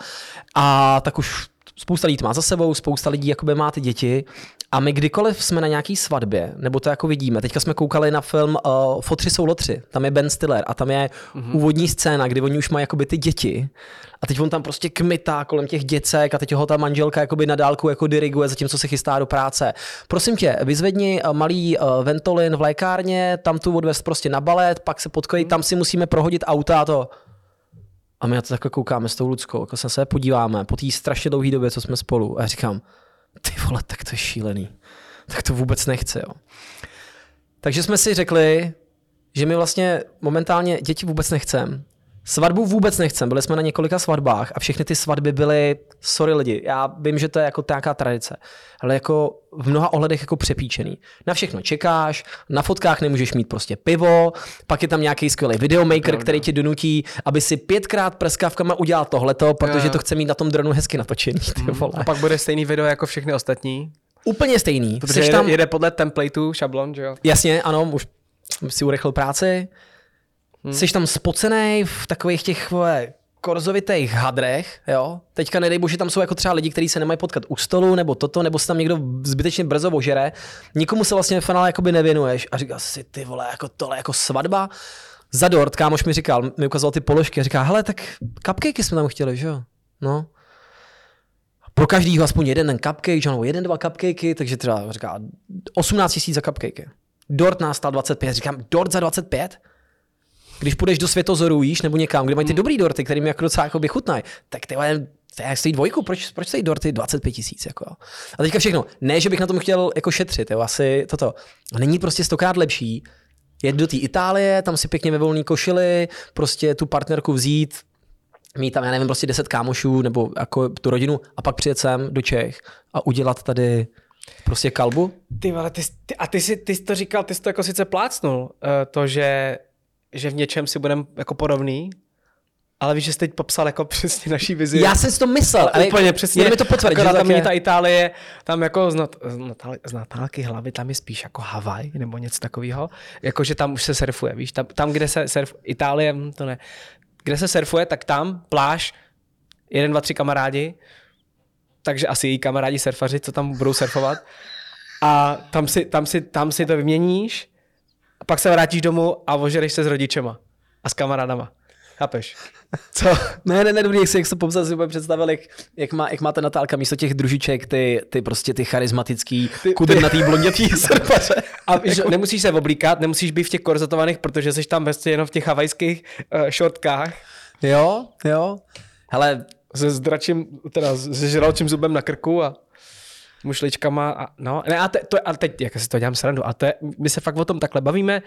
[SPEAKER 1] A tak už spousta lidí má za sebou, spousta lidí jakoby má ty děti. A my kdykoliv jsme na nějaký svatbě, nebo to jako vidíme, teďka jsme koukali na film uh, Fotři jsou lotři, tam je Ben Stiller a tam je mm-hmm. úvodní scéna, kdy oni už mají jakoby ty děti a teď on tam prostě kmitá kolem těch děcek a teď ho ta manželka jakoby na dálku jako diriguje, zatímco se chystá do práce. Prosím tě, vyzvedni uh, malý uh, ventolin v lékárně, tam tu odvést prostě na balet, pak se potkají, tam si musíme prohodit auta a to. A my na to takhle koukáme s tou Luckou, jako se se podíváme po té strašně dlouhé době, co jsme spolu. A já říkám, ty vole, tak to je šílený. Tak to vůbec nechce, jo. Takže jsme si řekli, že my vlastně momentálně děti vůbec nechcem. Svatbu vůbec nechcem, byli jsme na několika svatbách a všechny ty svatby byly, sorry lidi, já vím, že to je jako nějaká tradice, ale jako v mnoha ohledech jako přepíčený. Na všechno čekáš, na fotkách nemůžeš mít prostě pivo, pak je tam nějaký skvělý videomaker, který ti donutí, aby si pětkrát prskavkama udělal tohleto, protože to chce mít na tom dronu hezky natočený, ty vole.
[SPEAKER 2] A pak bude stejný video jako všechny ostatní.
[SPEAKER 1] Úplně stejný.
[SPEAKER 2] Protože jede,
[SPEAKER 1] tam,
[SPEAKER 2] jede podle templateu, šablon, že jo?
[SPEAKER 1] Jasně, ano, už si urychlil práci. Hmm. Jsi tam spocený v takových těch vole, korzovitých hadrech, jo. Teďka nedej bože, tam jsou jako třeba lidi, kteří se nemají potkat u stolu, nebo toto, nebo se tam někdo zbytečně brzo ožere. Nikomu se vlastně v finále jakoby nevěnuješ a říkáš si, ty vole, jako tohle jako svatba. za dort, kámoš mi říkal, mi ukazoval ty položky a říká, hele, tak cupcakey jsme tam chtěli, že jo? No. Pro každýho aspoň jeden ten cupcake, že ano, jeden, dva cupcakey, takže třeba říká 18 tisíc za cupcakey. Dort nás stál 25, říkám, dort za 25? Když půjdeš do Světozoru, jíš, nebo někam, kde mají ty dobrý dorty, který mi jako docela jako chutnají, tak ty vole, to je stojí dvojku, proč, proč stojí dorty 25 tisíc? Jako. A teďka všechno. Ne, že bych na tom chtěl jako šetřit, jo, asi toto. Není prostě stokrát lepší jet do té Itálie, tam si pěkně ve volný košili, prostě tu partnerku vzít, mít tam, já nevím, prostě 10 kámošů nebo jako tu rodinu a pak přijet sem do Čech a udělat tady prostě kalbu?
[SPEAKER 2] Ty vole, ty, ty, a ty jsi, ty jsi to říkal, ty jsi to jako sice plácnul, uh, to, že, že v něčem si budeme jako podobný, ale víš, že jsi teď popsal jako přesně naší vizi.
[SPEAKER 1] Já jsem si to myslel, ale
[SPEAKER 2] úplně přesně.
[SPEAKER 1] Jen mi to potvrdit,
[SPEAKER 2] že
[SPEAKER 1] tam
[SPEAKER 2] je ta Itálie, tam jako z, nat, z, natál, z natálky hlavy, tam je spíš jako Havaj nebo něco takového. Jako, že tam už se surfuje, víš, tam, tam kde se surfuje, Itálie, hm, to ne, kde se surfuje, tak tam pláž, jeden, dva, tři kamarádi, takže asi její kamarádi surfaři, co tam budou surfovat. A tam si, tam si, tam si to vyměníš, a pak se vrátíš domů a ožereš se s rodičema a s kamarádama. Chápeš?
[SPEAKER 1] Co? ne, ne, ne, dobrý, jak si, jak to popsal, si úplně představil, jak, jak, má, jak má ta Natálka místo těch družiček, ty, ty prostě ty charismatický, kudrnatý, blondětý srpaře.
[SPEAKER 2] A víš, jako... nemusíš se oblíkat, nemusíš být v těch korzatovaných, protože jsi tam vlastně jenom v těch havajských uh, šortkách.
[SPEAKER 1] Jo, jo. Hele,
[SPEAKER 2] se zdračím, teda se žralčím zubem na krku a mušličkama a no, ne, a, te, to, a teď, jak si to dělám srandu, a te, my se fakt o tom takhle bavíme,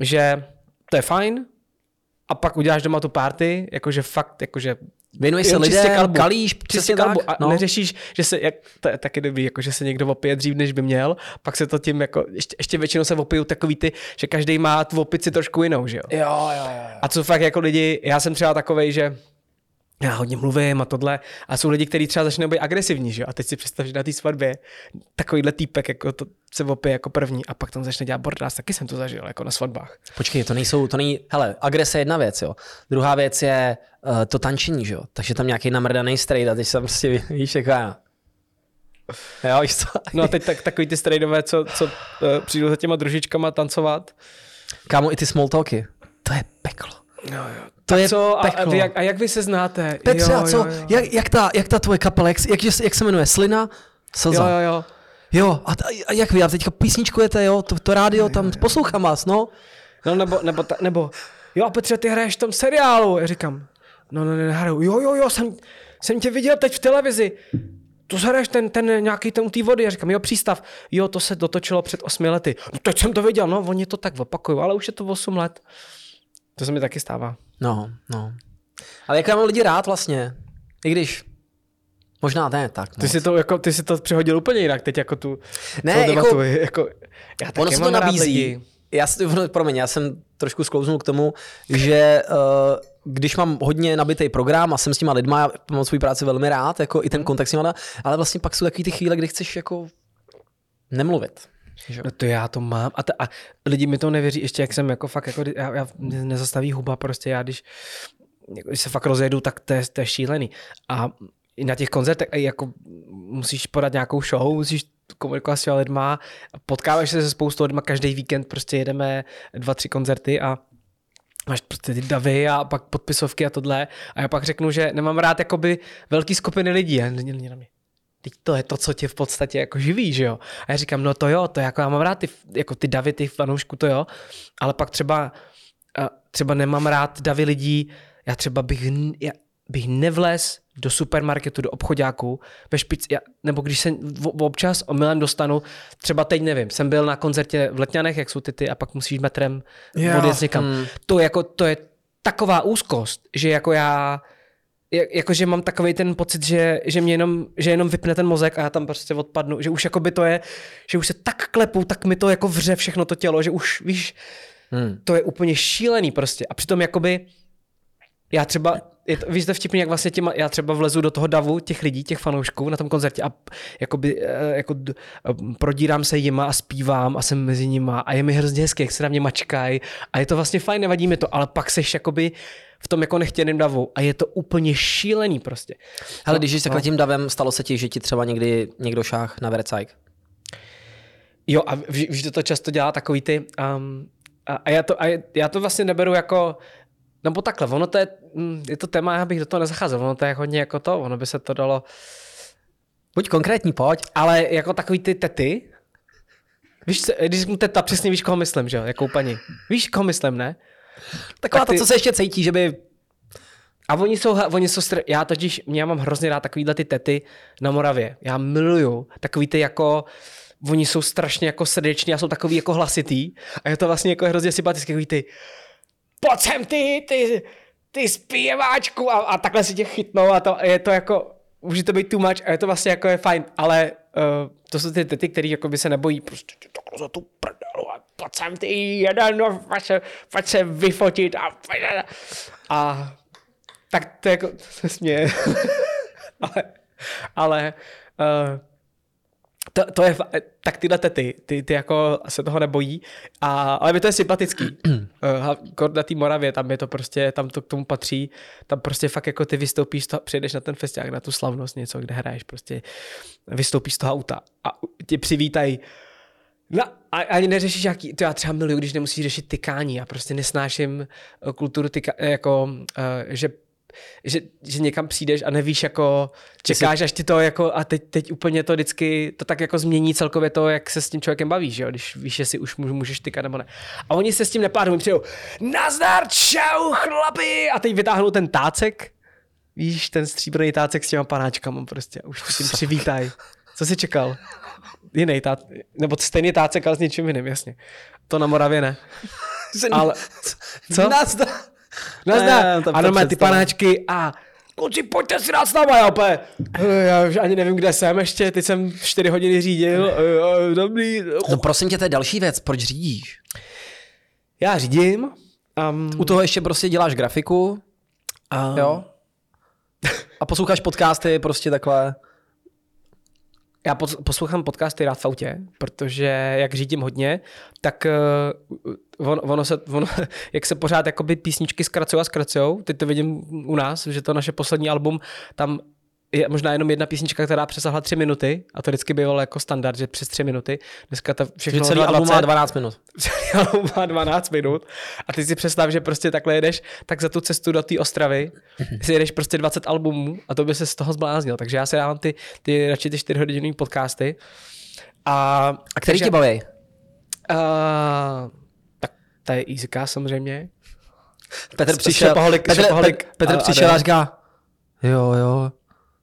[SPEAKER 2] že to je fajn, a pak uděláš doma tu party, jakože fakt, jakože
[SPEAKER 1] Věnuješ se lidem, kalbu. kalíš,
[SPEAKER 2] přesně kalbu tak, a no. neřešíš, že se, jak, to je taky dobrý, jako že se někdo opije dřív, než by měl, pak se to tím jako, ještě, ještě většinou se opijou takový ty, že každý má tu opici trošku jinou, že jo?
[SPEAKER 1] Jo, jo, jo.
[SPEAKER 2] A co fakt jako lidi, já jsem třeba takovej, že já hodně mluvím a tohle. A jsou lidi, kteří třeba začnou být agresivní, že? A teď si představ, že na té svatbě takovýhle týpek jako to se opije jako první a pak tam začne dělat bordás. Taky jsem to zažil jako na svatbách.
[SPEAKER 1] Počkej, to nejsou, to není, hele, agrese je jedna věc, jo. Druhá věc je uh, to tančení, že jo. Takže tam nějaký namrdaný strejt a teď jsem prostě, víš, jako já. Jo, víš co?
[SPEAKER 2] No a teď tak, takový ty strejdové, co, co uh, přijdou za těma družičkama tancovat.
[SPEAKER 1] Kámo, i ty small talky. To je peklo.
[SPEAKER 2] No, jo. To tak je co, a, a, vy, jak, a jak vy se znáte?
[SPEAKER 1] Petře, jo, a co? Jo, jo. Jak, jak, ta, jak ta tvoje kapela, jak, jak, jak se jmenuje? Slina?
[SPEAKER 2] Slza. Jo, jo, jo.
[SPEAKER 1] Jo, a, a jak vy, a teďka písničkujete, jo, to, to rádio, tam poslouchám vás, no.
[SPEAKER 2] No nebo, nebo, ta, nebo, jo a Petře, ty hraješ v tom seriálu. Já říkám, no, no, ne, nehraju. Jo, jo, jo, jsem, jsem tě viděl teď v televizi. To hraješ ten, ten nějaký ten u té vody. Já říkám, jo, přístav. Jo, to se dotočilo před osmi lety. No teď jsem to viděl, no, oni to tak opakují, ale už je to osm let. To se mi taky stává.
[SPEAKER 1] No, no. Ale jak já mám lidi rád vlastně. I když Možná ne, tak
[SPEAKER 2] Ty si, to, jako, ty si to přihodil úplně jinak, teď jako tu
[SPEAKER 1] ne,
[SPEAKER 2] jako,
[SPEAKER 1] debatu.
[SPEAKER 2] Jako,
[SPEAKER 1] já ono se to nabízí. Já si, promiň, já jsem trošku sklouznul k tomu, že uh, když mám hodně nabitý program a jsem s těma lidma, já mám svůj práci velmi rád, jako i ten kontakt s nima, ale vlastně pak jsou takový ty chvíle, kdy chceš jako nemluvit.
[SPEAKER 2] Že? No to já to mám. A, ta, a lidi mi to nevěří, ještě jak jsem jako fakt, jako, já, já nezastaví huba prostě, já když, když se fakt rozjedu, tak to je, to je šílený. A na těch koncertech jako musíš podat nějakou show, musíš komunikovat s těma lidma, potkáváš se se spoustou lidma, každý víkend prostě jedeme dva, tři koncerty a máš prostě ty davy a pak podpisovky a tohle. A já pak řeknu, že nemám rád jakoby velký skupiny lidí. A na mě teď to je to, co tě v podstatě jako živí, že jo. A já říkám, no to jo, to jako já mám rád ty, jako ty davy, ty fanoušku, to jo, ale pak třeba, třeba nemám rád davy lidí, já třeba bych, já bych nevlez do supermarketu, do obchodáku, ve špic, já, nebo když se v, občas omylem dostanu, třeba teď nevím, jsem byl na koncertě v Letňanech, jak jsou ty ty, a pak musíš metrem yeah. odjet někam. Mm. To, jako, to je taková úzkost, že jako já jakože mám takový ten pocit, že, že mě jenom, že jenom vypne ten mozek a já tam prostě odpadnu, že už jako by to je, že už se tak klepu, tak mi to jako vře všechno to tělo, že už víš, hmm. to je úplně šílený prostě a přitom jakoby já třeba, je to, víš, to vtipný, jak vlastně těma, já třeba vlezu do toho davu těch lidí, těch fanoušků na tom koncertě a jakoby, eh, jako prodírám se jima a zpívám a jsem mezi nima a je mi hrozně hezky, jak se na mě mačkají a je to vlastně fajn, nevadí mi to, ale pak seš jakoby v tom jako nechtěným davu a je to úplně šílený prostě.
[SPEAKER 1] No, když jsi takhle no. tím davem, stalo se ti, že ti třeba někdy někdo šáh na vercajk?
[SPEAKER 2] Jo a víš, že to často dělá takový ty, um, a, a, já to, a já to vlastně neberu jako, nebo takhle, ono to je, mm, je to téma, já bych do toho nezacházel, ono to je hodně jako to, ono by se to dalo,
[SPEAKER 1] Buď konkrétní, pojď.
[SPEAKER 2] ale jako takový ty tety, víš, když řeknu teta, přesně víš, koho myslím, že jo, jakou paní. Víš, koho myslím, ne?
[SPEAKER 1] Taková
[SPEAKER 2] Tak
[SPEAKER 1] ta,
[SPEAKER 2] ty-
[SPEAKER 1] co se ještě cítí, že by...
[SPEAKER 2] A oni jsou, oni jsou str... já totiž, já mám hrozně rád takovýhle ty tety na Moravě. Já miluju takový ty jako, oni jsou strašně jako srdeční a jsou takový jako hlasitý. A je to vlastně jako hrozně sympatický, takový ty, pojď sem ty, ty, ty zpěváčku a, a takhle si tě chytnou a to je to jako, může to být too much a je to vlastně jako je fajn, ale uh, to jsou ty tety, který jako by se nebojí prostě takhle za tu prdelu a pojď sem ty jeden, no, pojď se, pojď se vyfotit a, a tak to jako, se směje. ale, ale uh, to, to je, fa- tak tyhle tety, ty, ty jako se toho nebojí, a, ale mi to je sympatický. uh, kor na té Moravě, tam je to prostě, tam to k tomu patří, tam prostě fakt jako ty vystoupíš, to, přijedeš na ten festiák, na tu slavnost něco, kde hraješ, prostě vystoupíš z toho auta a tě přivítají. No, a ani neřešíš, jaký, to já třeba miluju, když nemusíš řešit tykání, já prostě nesnáším eh, kulturu tyka, eh, jako, že že, že někam přijdeš a nevíš, jako čekáš, až ti to jako a teď, teď úplně to vždycky, to tak jako změní celkově to, jak se s tím člověkem bavíš, že jo, když víš, jestli už můž- můžeš tykat nebo ne. A oni se s tím neplánují, oni přijdou, nazdar, čau, chlapi, a teď vytáhnou ten tácek, víš, ten stříbrný tácek s těma panáčkama prostě, už s tím přivítaj. Co jsi čekal? Jiný tá, nebo stejný tácek, ale s něčím jiným, jasně. To na Moravě ne. Ale, co?
[SPEAKER 1] Nazdar.
[SPEAKER 2] Nazdar. Ano, ty
[SPEAKER 1] představa.
[SPEAKER 2] panáčky a kluci, pojďte si dát s náma, já opět. Já už ani nevím, kde jsem ještě, teď jsem 4 hodiny řídil, dobrý.
[SPEAKER 1] No prosím tě, to je další věc, proč řídíš?
[SPEAKER 2] Já řídím. Um,
[SPEAKER 1] U toho ještě prostě děláš grafiku,
[SPEAKER 2] um,
[SPEAKER 1] jo? A posloucháš podcasty prostě takhle.
[SPEAKER 2] Já pos- poslouchám podcasty rád v autě, protože jak řídím hodně, tak uh, on, ono se, ono, jak se pořád jakoby písničky zkracují a zkracují, teď to vidím u nás, že to naše poslední album, tam je možná jenom jedna písnička, která přesahla tři minuty a to vždycky bývalo jako standard, že přes tři minuty. Dneska
[SPEAKER 1] Že
[SPEAKER 2] všechno
[SPEAKER 1] celý album má 12 minut.
[SPEAKER 2] celý album má 12 minut a ty si představ, že prostě takhle jedeš, tak za tu cestu do té Ostravy si jedeš prostě 20 albumů a to by se z toho zbláznil. Takže já si dávám ty, ty radši ty 4 hodinové podcasty. A,
[SPEAKER 1] A který
[SPEAKER 2] takže-
[SPEAKER 1] tě baví?
[SPEAKER 2] Uh, tak to je Easyka samozřejmě.
[SPEAKER 1] Petr přišel, Petr, Petr, Petr
[SPEAKER 2] a- a
[SPEAKER 1] přišel a,
[SPEAKER 2] jde.
[SPEAKER 1] říká, jo, jo.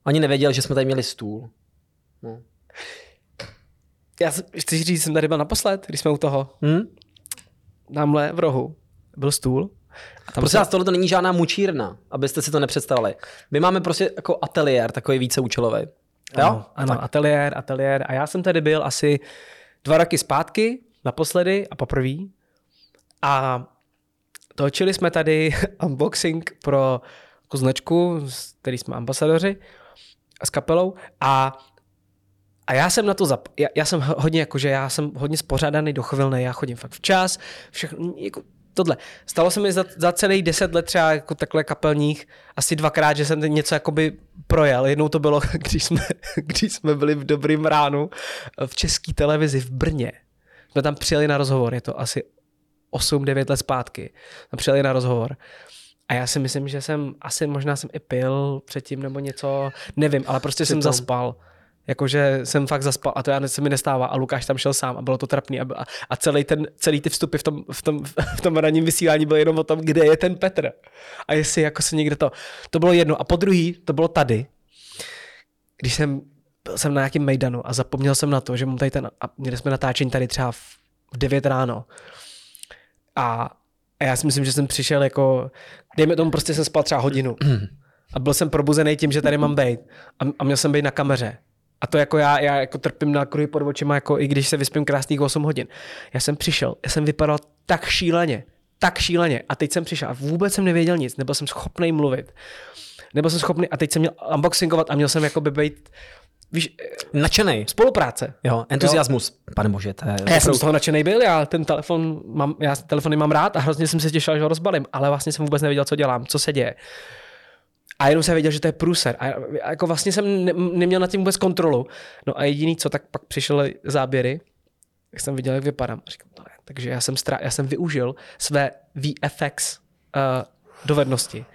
[SPEAKER 1] Ani nevěděl, že jsme tady měli stůl. No.
[SPEAKER 2] Já chci říct, že jsem tady byl naposled, když jsme u toho.
[SPEAKER 1] Hm?
[SPEAKER 2] Tamhle v rohu byl stůl. A tam
[SPEAKER 1] Prosím
[SPEAKER 2] se-
[SPEAKER 1] vás, tohle to není žádná mučírna, abyste si to nepředstavili. My máme prostě jako ateliér, takový více účelový. Jo?
[SPEAKER 2] Ano, ano ateliér, ateliér. A já jsem tady byl asi dva roky zpátky, naposledy a poprvé. A točili jsme tady unboxing pro jako značku, který jsme ambasadoři s kapelou. A, a já jsem na to zap... Já, já jsem ho- hodně jako, že já jsem hodně spořádaný, dochvilný, já chodím fakt včas, všechno, jako tohle. Stalo se mi za, za celý deset let třeba jako takhle kapelních asi dvakrát, že jsem něco jakoby projel. Jednou to bylo, když jsme, když jsme byli v dobrým ránu v české televizi v Brně. Jsme tam přijeli na rozhovor, je to asi 8-9 let zpátky. Jsme přijeli na rozhovor. A já si myslím, že jsem, asi možná jsem i pil předtím nebo něco, nevím, ale prostě jsem
[SPEAKER 1] Přitom.
[SPEAKER 2] zaspal. Jakože jsem fakt zaspal a to já se mi nestává a Lukáš tam šel sám a bylo to trapný a, a, a celý, ten, celý ty vstupy v tom, v, tom, v tom ranním vysílání byly jenom o tom, kde je ten Petr. A jestli jako se někde to, to bylo jedno. A po druhý, to bylo tady, když jsem byl jsem na nějakém mejdanu a zapomněl jsem na to, že mám tady ten, a měli jsme natáčení tady třeba v v 9 ráno. A, a já si myslím, že jsem přišel jako, dejme tomu, prostě jsem spal třeba hodinu. A byl jsem probuzený tím, že tady mám být. A, a měl jsem být na kameře. A to jako já, já jako trpím na kruhy pod očima, jako i když se vyspím krásných 8 hodin. Já jsem přišel, já jsem vypadal tak šíleně, tak šíleně. A teď jsem přišel a vůbec jsem nevěděl nic, nebyl jsem schopný mluvit. Nebyl jsem schopný, a teď jsem měl unboxingovat a měl jsem jako by být, víš,
[SPEAKER 1] Nadšenej.
[SPEAKER 2] spolupráce.
[SPEAKER 1] Jo, entuziasmus. Pane bože, to je...
[SPEAKER 2] Já jsem z toho nadšený byl, já ten telefon mám, já telefony mám rád a hrozně jsem se těšil, že ho rozbalím, ale vlastně jsem vůbec nevěděl, co dělám, co se děje. A jenom jsem věděl, že to je průser. A jako vlastně jsem ne, neměl nad tím vůbec kontrolu. No a jediný co, tak pak přišly záběry, jak jsem viděl, jak vypadám. A říkám, to je, Takže já jsem, já jsem využil své VFX uh, dovednosti,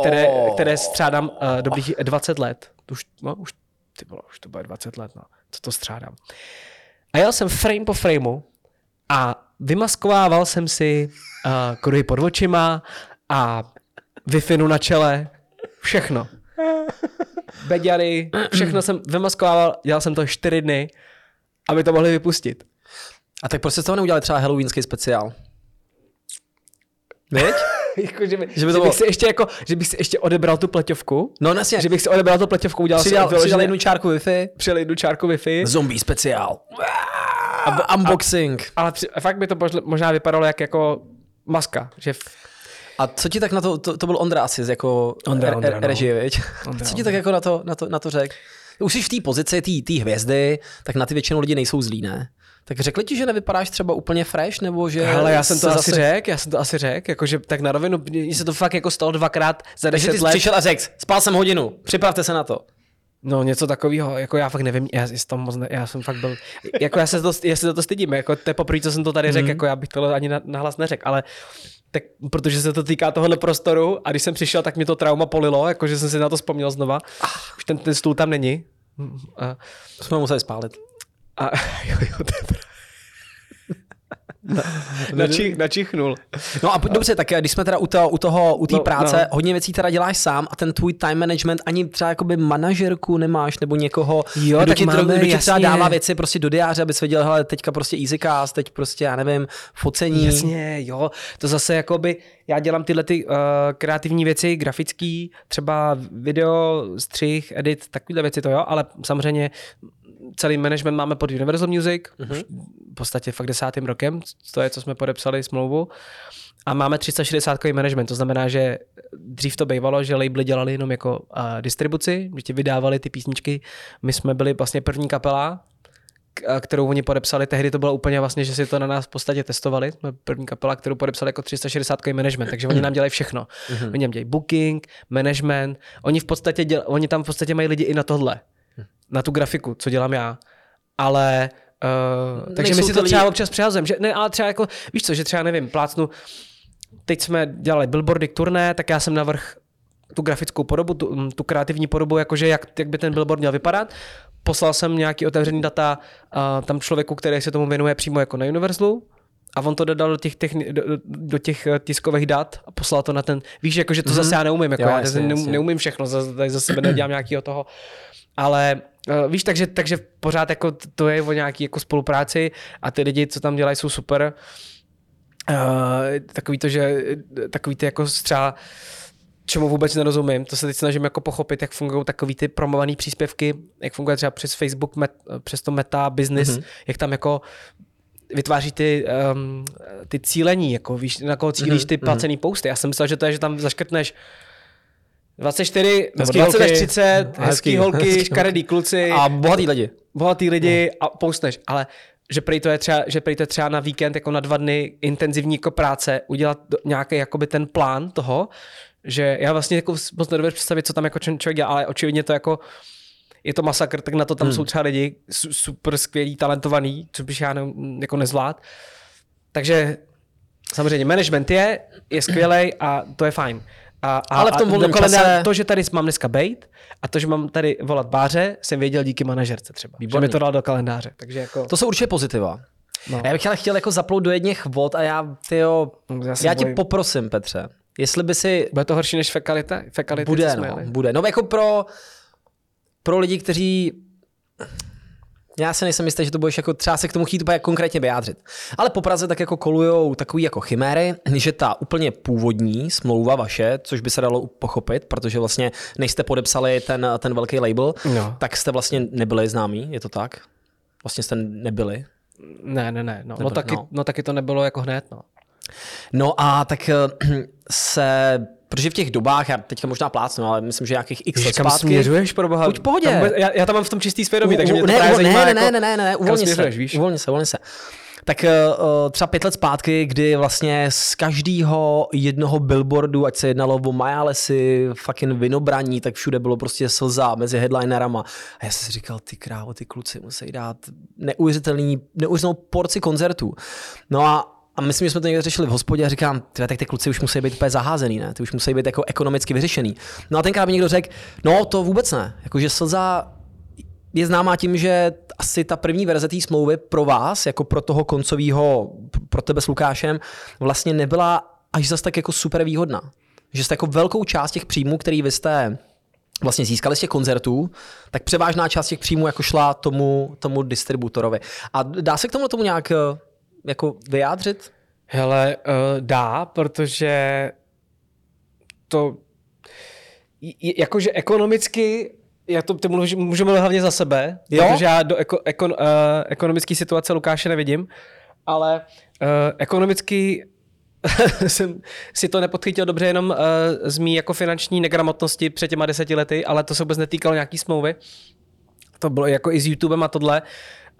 [SPEAKER 2] které,
[SPEAKER 1] oh.
[SPEAKER 2] které střádám uh, dobrých 20 let. Už, no, už, ty bylo, už to bude 20 let, no. Co to střádám. A jel jsem frame po frameu a vymaskovával jsem si uh, kruhy pod očima a wi na čele, všechno. Beďary, všechno jsem vymaskovával, dělal jsem to čtyři dny, aby to mohli vypustit.
[SPEAKER 1] A tak prostě z toho neudělali třeba halloweenský speciál. Víš?
[SPEAKER 2] Jako, že, by,
[SPEAKER 1] Že by to
[SPEAKER 2] že, bych si ještě jako, že bych si ještě odebral tu pleťovku,
[SPEAKER 1] No jasně,
[SPEAKER 2] že bych si odebral tu pleťovku, udělal
[SPEAKER 1] přidal,
[SPEAKER 2] si
[SPEAKER 1] přidal jednu čárku Wi-Fi.
[SPEAKER 2] přijel jednu čárku Wi-Fi,
[SPEAKER 1] Zombie speciál. A, unboxing.
[SPEAKER 2] ale při, fakt by to možná- vypadalo jak jako maska, že v,
[SPEAKER 1] A co ti tak na to, to, to byl Ondra asi, jako
[SPEAKER 2] Ondra, Ondra,
[SPEAKER 1] re-
[SPEAKER 2] no.
[SPEAKER 1] režie, viď?
[SPEAKER 2] Ondra,
[SPEAKER 1] Co ti tak jako na to, na to, na to řek? Už jsi v té pozici, té hvězdy, tak na ty většinou lidi nejsou zlí, ne? Tak řekli ti, že nevypadáš třeba úplně fresh, nebo že...
[SPEAKER 2] Hele, já jsem to asi řekl, já jsem to asi řekl, jakože tak na rovinu, mně se to fakt jako stalo dvakrát za
[SPEAKER 1] Takže ty
[SPEAKER 2] 10
[SPEAKER 1] jsi
[SPEAKER 2] let.
[SPEAKER 1] přišel a řekl, spal jsem hodinu, připravte se na to.
[SPEAKER 2] No něco takového, jako já fakt nevím, já, jsem tam moc ne, já jsem fakt byl, jako já se to, já se za to stydím, jako to je poprvé, co jsem to tady řekl,
[SPEAKER 1] Mhm.
[SPEAKER 2] jako já bych to ani na, nahlas neřekl, ale tak, protože se to týká tohohle prostoru a když jsem přišel, tak mě to trauma polilo, jakože jsem si na to vzpomněl znova, už ten, ten stůl tam není. A,
[SPEAKER 1] To jsme museli spálit.
[SPEAKER 2] A jo, jo, to je pravda. Načich, načichnul.
[SPEAKER 1] No a p- dobře, tak když jsme teda u, toho, u toho, u té
[SPEAKER 2] No,
[SPEAKER 1] práce,
[SPEAKER 2] no.
[SPEAKER 1] hodně věcí teda děláš sám a ten tvůj time management ani třeba jakoby manažerku nemáš nebo někoho,
[SPEAKER 2] Jo,
[SPEAKER 1] kdo
[SPEAKER 2] tak
[SPEAKER 1] ti,
[SPEAKER 2] máme,
[SPEAKER 1] kdo ti třeba dává věci prostě do diáře, abys věděl, hele, teďka prostě easycast, teď prostě, já nevím, focení.
[SPEAKER 2] Jasně, jo. To zase jakoby, já dělám tyhle ty uh, kreativní věci, grafický, třeba video, střih, edit, takovéhle věci to jo, ale samozřejmě celý management máme pod Universal Music,
[SPEAKER 1] Mhm.
[SPEAKER 2] už v podstatě fakt desátým rokem, to je, co jsme podepsali smlouvu. A máme 360 management, to znamená, že dřív to bývalo, že labely dělali jenom jako uh, distribuci, že ti vydávali ty písničky. My jsme byli vlastně první kapela, kterou oni podepsali, tehdy to bylo úplně vlastně, že si to na nás v podstatě testovali, jsme první kapela, kterou podepsali jako 360 management, takže oni nám dělají všechno. Oni nám dělají booking, management, oni v podstatě děl, oni tam v podstatě mají lidi i na tohle, na tu grafiku, co dělám já. Ale Uh, takže my si
[SPEAKER 1] to
[SPEAKER 2] třeba
[SPEAKER 1] lidi-
[SPEAKER 2] občas přehazujeme, že ne, ale třeba jako, víš co, že třeba nevím, plácnu, teď jsme dělali billboardy k turné, tak já jsem navrh tu grafickou podobu, tu, mm, tu kreativní podobu, jakože jak, jak by ten billboard měl vypadat. Poslal jsem nějaký otevřený data uh, tam člověku, který se tomu věnuje přímo jako na Universalu a on to dodal do těch, techni- do, do- těch eh, tiskových dat a poslal to na ten, víš, jakože to mm-hmm. zase já neumím, jako
[SPEAKER 1] Jo,
[SPEAKER 2] já
[SPEAKER 1] jasně,
[SPEAKER 2] jasně, neumím všechno, za, tady za sebe nedělám nějakého toho, ale uh, víš, takže, takže pořád jako to je o nějaký jako spolupráci a ty lidi, co tam dělají, jsou super. Uh, takový to, že takový ty jako třeba čemu vůbec nerozumím, to se teď snažím jako pochopit, jak fungují takový ty promované příspěvky, jak funguje třeba přes Facebook, met, přes to meta business, mm-hmm. jak tam jako vytváří ty, um, ty cílení, jako víš, na koho cílíš ty placený posty. Já jsem myslel, že to je, že tam zaškrtneš 24 nebo
[SPEAKER 1] Hezký
[SPEAKER 2] 20 až
[SPEAKER 1] holky.
[SPEAKER 2] 30, hezký,
[SPEAKER 1] Hezký,
[SPEAKER 2] holky,
[SPEAKER 1] hezký
[SPEAKER 2] škaredý kluci,
[SPEAKER 1] A bohatý lidi.
[SPEAKER 2] bohatý lidi a postneš, ale že prý to je třeba, že prý to je třeba na víkend jako na dva dny intenzivní jako práce udělat nějaký jakoby ten plán toho, že já vlastně jako moc nedovedu představit, co tam jako člověk dělá, ale očividně to jako je to masakr, tak na to tam hmm. jsou třeba lidi su- super skvělí, talentovaný, co bych já ne, jako nezvlád. Takže samozřejmě management je, je skvělý a to je fajn. A, a,
[SPEAKER 1] Ale v tom volném čase-
[SPEAKER 2] To, že tady mám dneska bejt a to, že mám tady volat báře, jsem věděl díky manažerce třeba.
[SPEAKER 1] Výborný.
[SPEAKER 2] Že mi to dal do kalendáře. Takže jako...
[SPEAKER 1] To jsou určitě pozitiva.
[SPEAKER 2] No.
[SPEAKER 1] A já bych ale chtěl jako zaplout do jedněch vod a já, tyjo,
[SPEAKER 2] já
[SPEAKER 1] já tě
[SPEAKER 2] bojím.
[SPEAKER 1] poprosím, Petře, jestli by si
[SPEAKER 2] Bude to horší než fekalita? Fekality, co
[SPEAKER 1] Bude, no,
[SPEAKER 2] jeli?
[SPEAKER 1] bude. No jako pro, pro lidi, kteří já si nejsem jistý, že to budeš jako třeba se k tomu chtít úplně konkrétně vyjádřit. Ale po Praze tak jako kolujou takový jako chiméry, že ta úplně původní smlouva vaše, což by se dalo pochopit, protože vlastně než jste podepsali ten, ten velký label,
[SPEAKER 2] No.
[SPEAKER 1] tak jste vlastně nebyli známí, je to tak? Vlastně jste nebyli.
[SPEAKER 2] Ne, ne, ne. No, no,
[SPEAKER 1] Nebyl-
[SPEAKER 2] taky,
[SPEAKER 1] no.
[SPEAKER 2] no. no, taky to nebylo jako hned. No.
[SPEAKER 1] No a tak eh, se, protože v těch dobách, já teďka možná plácnu, ale myslím, že nějakých x let
[SPEAKER 2] kam
[SPEAKER 1] zpátky,
[SPEAKER 2] směřuješ, pro boha?
[SPEAKER 1] Buď pohodě.
[SPEAKER 2] Tam, já, já, tam mám v tom čistý svědomí, takže mě to
[SPEAKER 1] ne,
[SPEAKER 2] právě
[SPEAKER 1] ne,
[SPEAKER 2] zajímá,
[SPEAKER 1] ne,
[SPEAKER 2] jako,
[SPEAKER 1] ne, ne, ne, ne, uvolni se,
[SPEAKER 2] směřuješ, víš?
[SPEAKER 1] uvolni se, uvolni se. Tak uh, třeba pět let zpátky, kdy vlastně z každého jednoho billboardu, ať se jednalo o Majalesy, fucking vinobraní, tak všude bylo prostě slza mezi headlinerama. A já jsem si říkal, ty krávo, ty kluci musí dát neuvěřitelný, neuvěřitelnou porci koncertů. No a a myslím, že jsme to někde řešili v hospodě a říkám, tak ty kluci už musí být úplně zaházený, ne? Ty už musí být jako ekonomicky vyřešený. No a tenkrát mi někdo řekl, no to vůbec ne. Jakože slza je známá tím, že asi ta první verze té smlouvy pro vás, jako pro toho koncového, pro tebe s Lukášem, vlastně nebyla až zas tak jako super výhodná. Že jste jako velkou část těch příjmů, který vy jste vlastně získali z těch koncertů, tak převážná část těch příjmů jako šla tomu, tomu distributorovi. A dá se k tomu tomu nějak jako vyjádřit?
[SPEAKER 2] Hele, uh, dá, protože to jakože ekonomicky já to ty můžu, můžu mluvit hlavně za sebe, jo? protože já do eko, ekon, uh, ekonomické situace Lukáše nevidím, ale uh, ekonomicky jsem si to nepodchytil dobře jenom uh, z mý jako finanční negramotnosti před těma deseti lety, ale to se vůbec netýkalo nějaký smlouvy. To bylo jako i s YouTubem a tohle.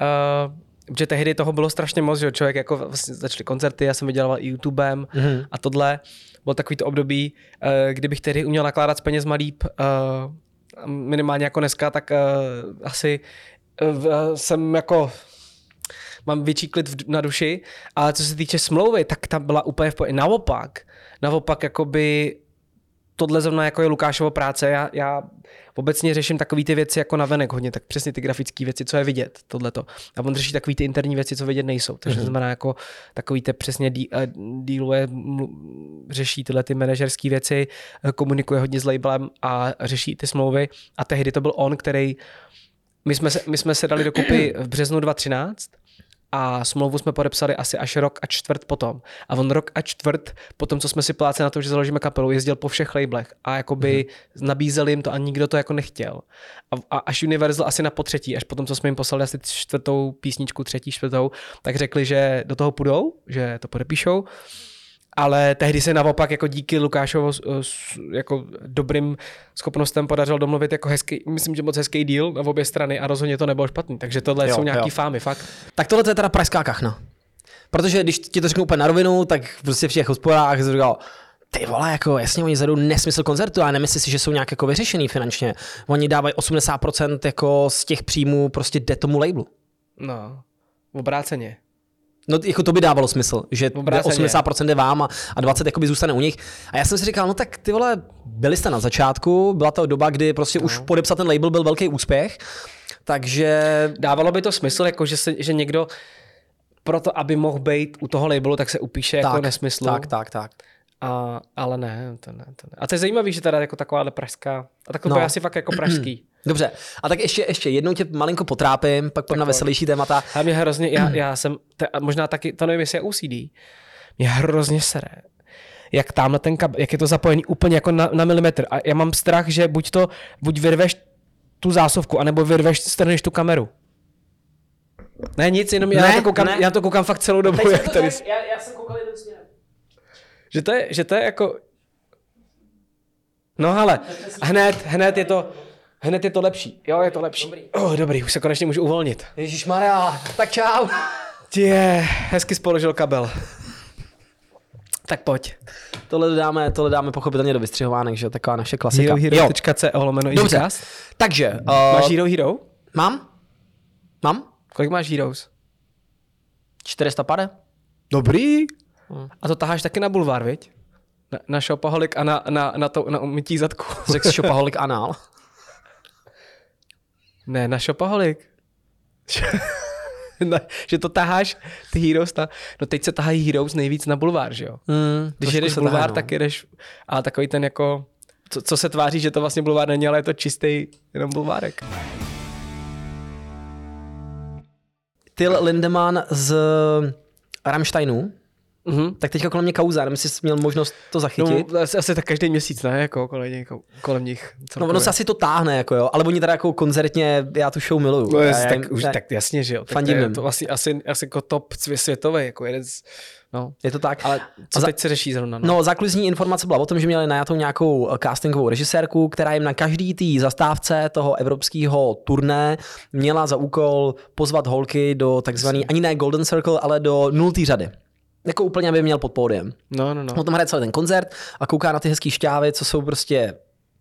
[SPEAKER 2] Uh, že tehdy toho bylo strašně moc, že člověk jako vlastně začaly koncerty, já jsem vydělával i YouTubem mm-hmm. a tohle. Bylo takový to období, uh, kdybych tehdy uměl nakládat s penězma líp, uh, minimálně jako dneska, tak uh, asi jsem jako mám větší klid na duši, ale co se týče smlouvy, tak tam byla úplně v pohodě. Naopak, naopak jakoby tohle zrovna jako je Lukášovo práce, já, já obecně řeším takové ty věci jako navenek hodně, tak přesně ty grafické věci, co je vidět, tohleto. A on řeší takové ty interní věci, co vidět nejsou. Takže mm-hmm. znamená jako takový ty přesně uh, díluje, řeší tyhle ty manažerské věci, eh, komunikuje hodně s labelem a řeší ty smlouvy. A tehdy to byl on, který my jsme se, my jsme se dali dokupy v březnu 2013 a smlouvu jsme podepsali asi až rok a čtvrt potom. A on rok a čtvrt potom, co jsme si pláceli na to, že založíme kapelu, jezdil po všech labelech a jakoby mm-hmm. nabízeli jim to a nikdo to jako nechtěl. A, a až Universal asi na potřetí, až potom, co jsme jim poslali asi čtvrtou písničku, třetí, čtvrtou, tak řekli, že do toho půjdou, že to podepíšou ale tehdy se naopak jako díky Lukášovo jako dobrým schopnostem podařilo domluvit jako hezký, myslím, že moc hezký díl na obě strany a rozhodně to nebylo špatný, takže tohle jo, jsou nějaký jo. fámy, fakt.
[SPEAKER 1] Tak tohle je teda pražská kachna. Protože když ti to řeknu úplně na rovinu, tak prostě v těch hospodách jsem říkal, ty vole, jako jasně, oni zvedou nesmysl koncertu a nemyslí si, že jsou nějak jako vyřešený finančně. Oni dávají 80% jako z těch příjmů prostě jde tomu labelu.
[SPEAKER 2] No, obráceně.
[SPEAKER 1] No jako to by dávalo smysl, že Obráceně. 80% jde vám a, a 20% jakoby zůstane u nich. A já jsem si říkal, no tak ty vole, byli jste na začátku, byla to doba, kdy prostě no. už podepsat ten label byl velký úspěch, takže...
[SPEAKER 2] Dávalo by to smysl, jako že, se, že někdo proto, aby mohl být u toho labelu, tak se upíše jako tak, jako nesmysl.
[SPEAKER 1] Tak, tak, tak.
[SPEAKER 2] A, ale ne, to ne, to ne. A to je zajímavé, že teda jako taková pražská, a tak to no. je asi fakt jako pražský.
[SPEAKER 1] Dobře, a tak ještě, ještě jednou tě malinko potrápím, pak pojďme na veselější témata.
[SPEAKER 2] A mě hrozně, já, já jsem, te, možná taky, to nevím, jestli je OCD, mě hrozně sere, jak tamhle ten kabel, jak je to zapojený úplně jako na, na milimetr. A já mám strach, že buď to, buď vyrveš tu zásuvku, anebo vyrveš, strneš tu kameru. Ne, nic, jenom já, ne, to koukám, já to koukám fakt celou dobu. Jak tady... já, já jsem koukal směr. Že to je, že to je jako... No ale, hned, hned je to, hned je to lepší. Jo, je to lepší. Dobrý. Oh, dobrý, už se konečně můžu uvolnit.
[SPEAKER 1] Ježíš Maria, tak čau.
[SPEAKER 2] Je, hezky spoložil kabel. Tak pojď.
[SPEAKER 1] Tohle dáme, tohle dáme pochopitelně do vystřihovánek, že taková naše klasika.
[SPEAKER 2] HeroHero.co lomeno
[SPEAKER 1] Dobře, takže. Uh,
[SPEAKER 2] máš Hero Hero?
[SPEAKER 1] Mám. Mám.
[SPEAKER 2] Kolik máš Heroes?
[SPEAKER 1] 400 pade.
[SPEAKER 2] Dobrý. Hmm. A to taháš taky na bulvár, viď? Na, na šopaholik a na, na, na, to, na umytí zadku.
[SPEAKER 1] Řekl jsi šopaholik anál?
[SPEAKER 2] Ne, na šopaholik. na, že to taháš ty Heroes na, no teď se tahají Heroes nejvíc na bulvár, že jo? Mm, Když jedeš bulvár, no. tak jedeš, a takový ten jako, co, co se tváří, že to vlastně bulvár není, ale je to čistý jenom bulvárek.
[SPEAKER 1] Till Lindemann z Rammsteinu
[SPEAKER 2] Mhm.
[SPEAKER 1] Tak teďka kolem mě kauza, nevím, jestli jsi měl možnost to zachytit.
[SPEAKER 2] No, asi, asi tak každý měsíc, ne? Jako kolem, nich, kolem nich.
[SPEAKER 1] No,
[SPEAKER 2] celkově.
[SPEAKER 1] ono se asi to táhne, jako jo, ale oni teda jako koncertně, já tu show miluju.
[SPEAKER 2] No,
[SPEAKER 1] já,
[SPEAKER 2] jest,
[SPEAKER 1] já,
[SPEAKER 2] tak,
[SPEAKER 1] jim-
[SPEAKER 2] už,
[SPEAKER 1] já-
[SPEAKER 2] tak jasně, že jo. Tak
[SPEAKER 1] Fandím
[SPEAKER 2] to je to asi, asi, asi jako top svě- světový, jako jeden z, no.
[SPEAKER 1] je to tak.
[SPEAKER 2] Ale co
[SPEAKER 1] za-
[SPEAKER 2] teď se řeší zrovna? No.
[SPEAKER 1] No, zákulisní informace byla o tom, že měli najatou nějakou eh, castingovou režisérku, která jim na každý tý zastávce toho evropského turné měla za úkol pozvat holky do takzvaný, ani ne Golden Circle, ale do nultý řady. Jako úplně, aby měl pod pódiem.
[SPEAKER 2] no, no, no.
[SPEAKER 1] On tam hraje celý ten koncert a kouká na ty hezký šťávy, co jsou prostě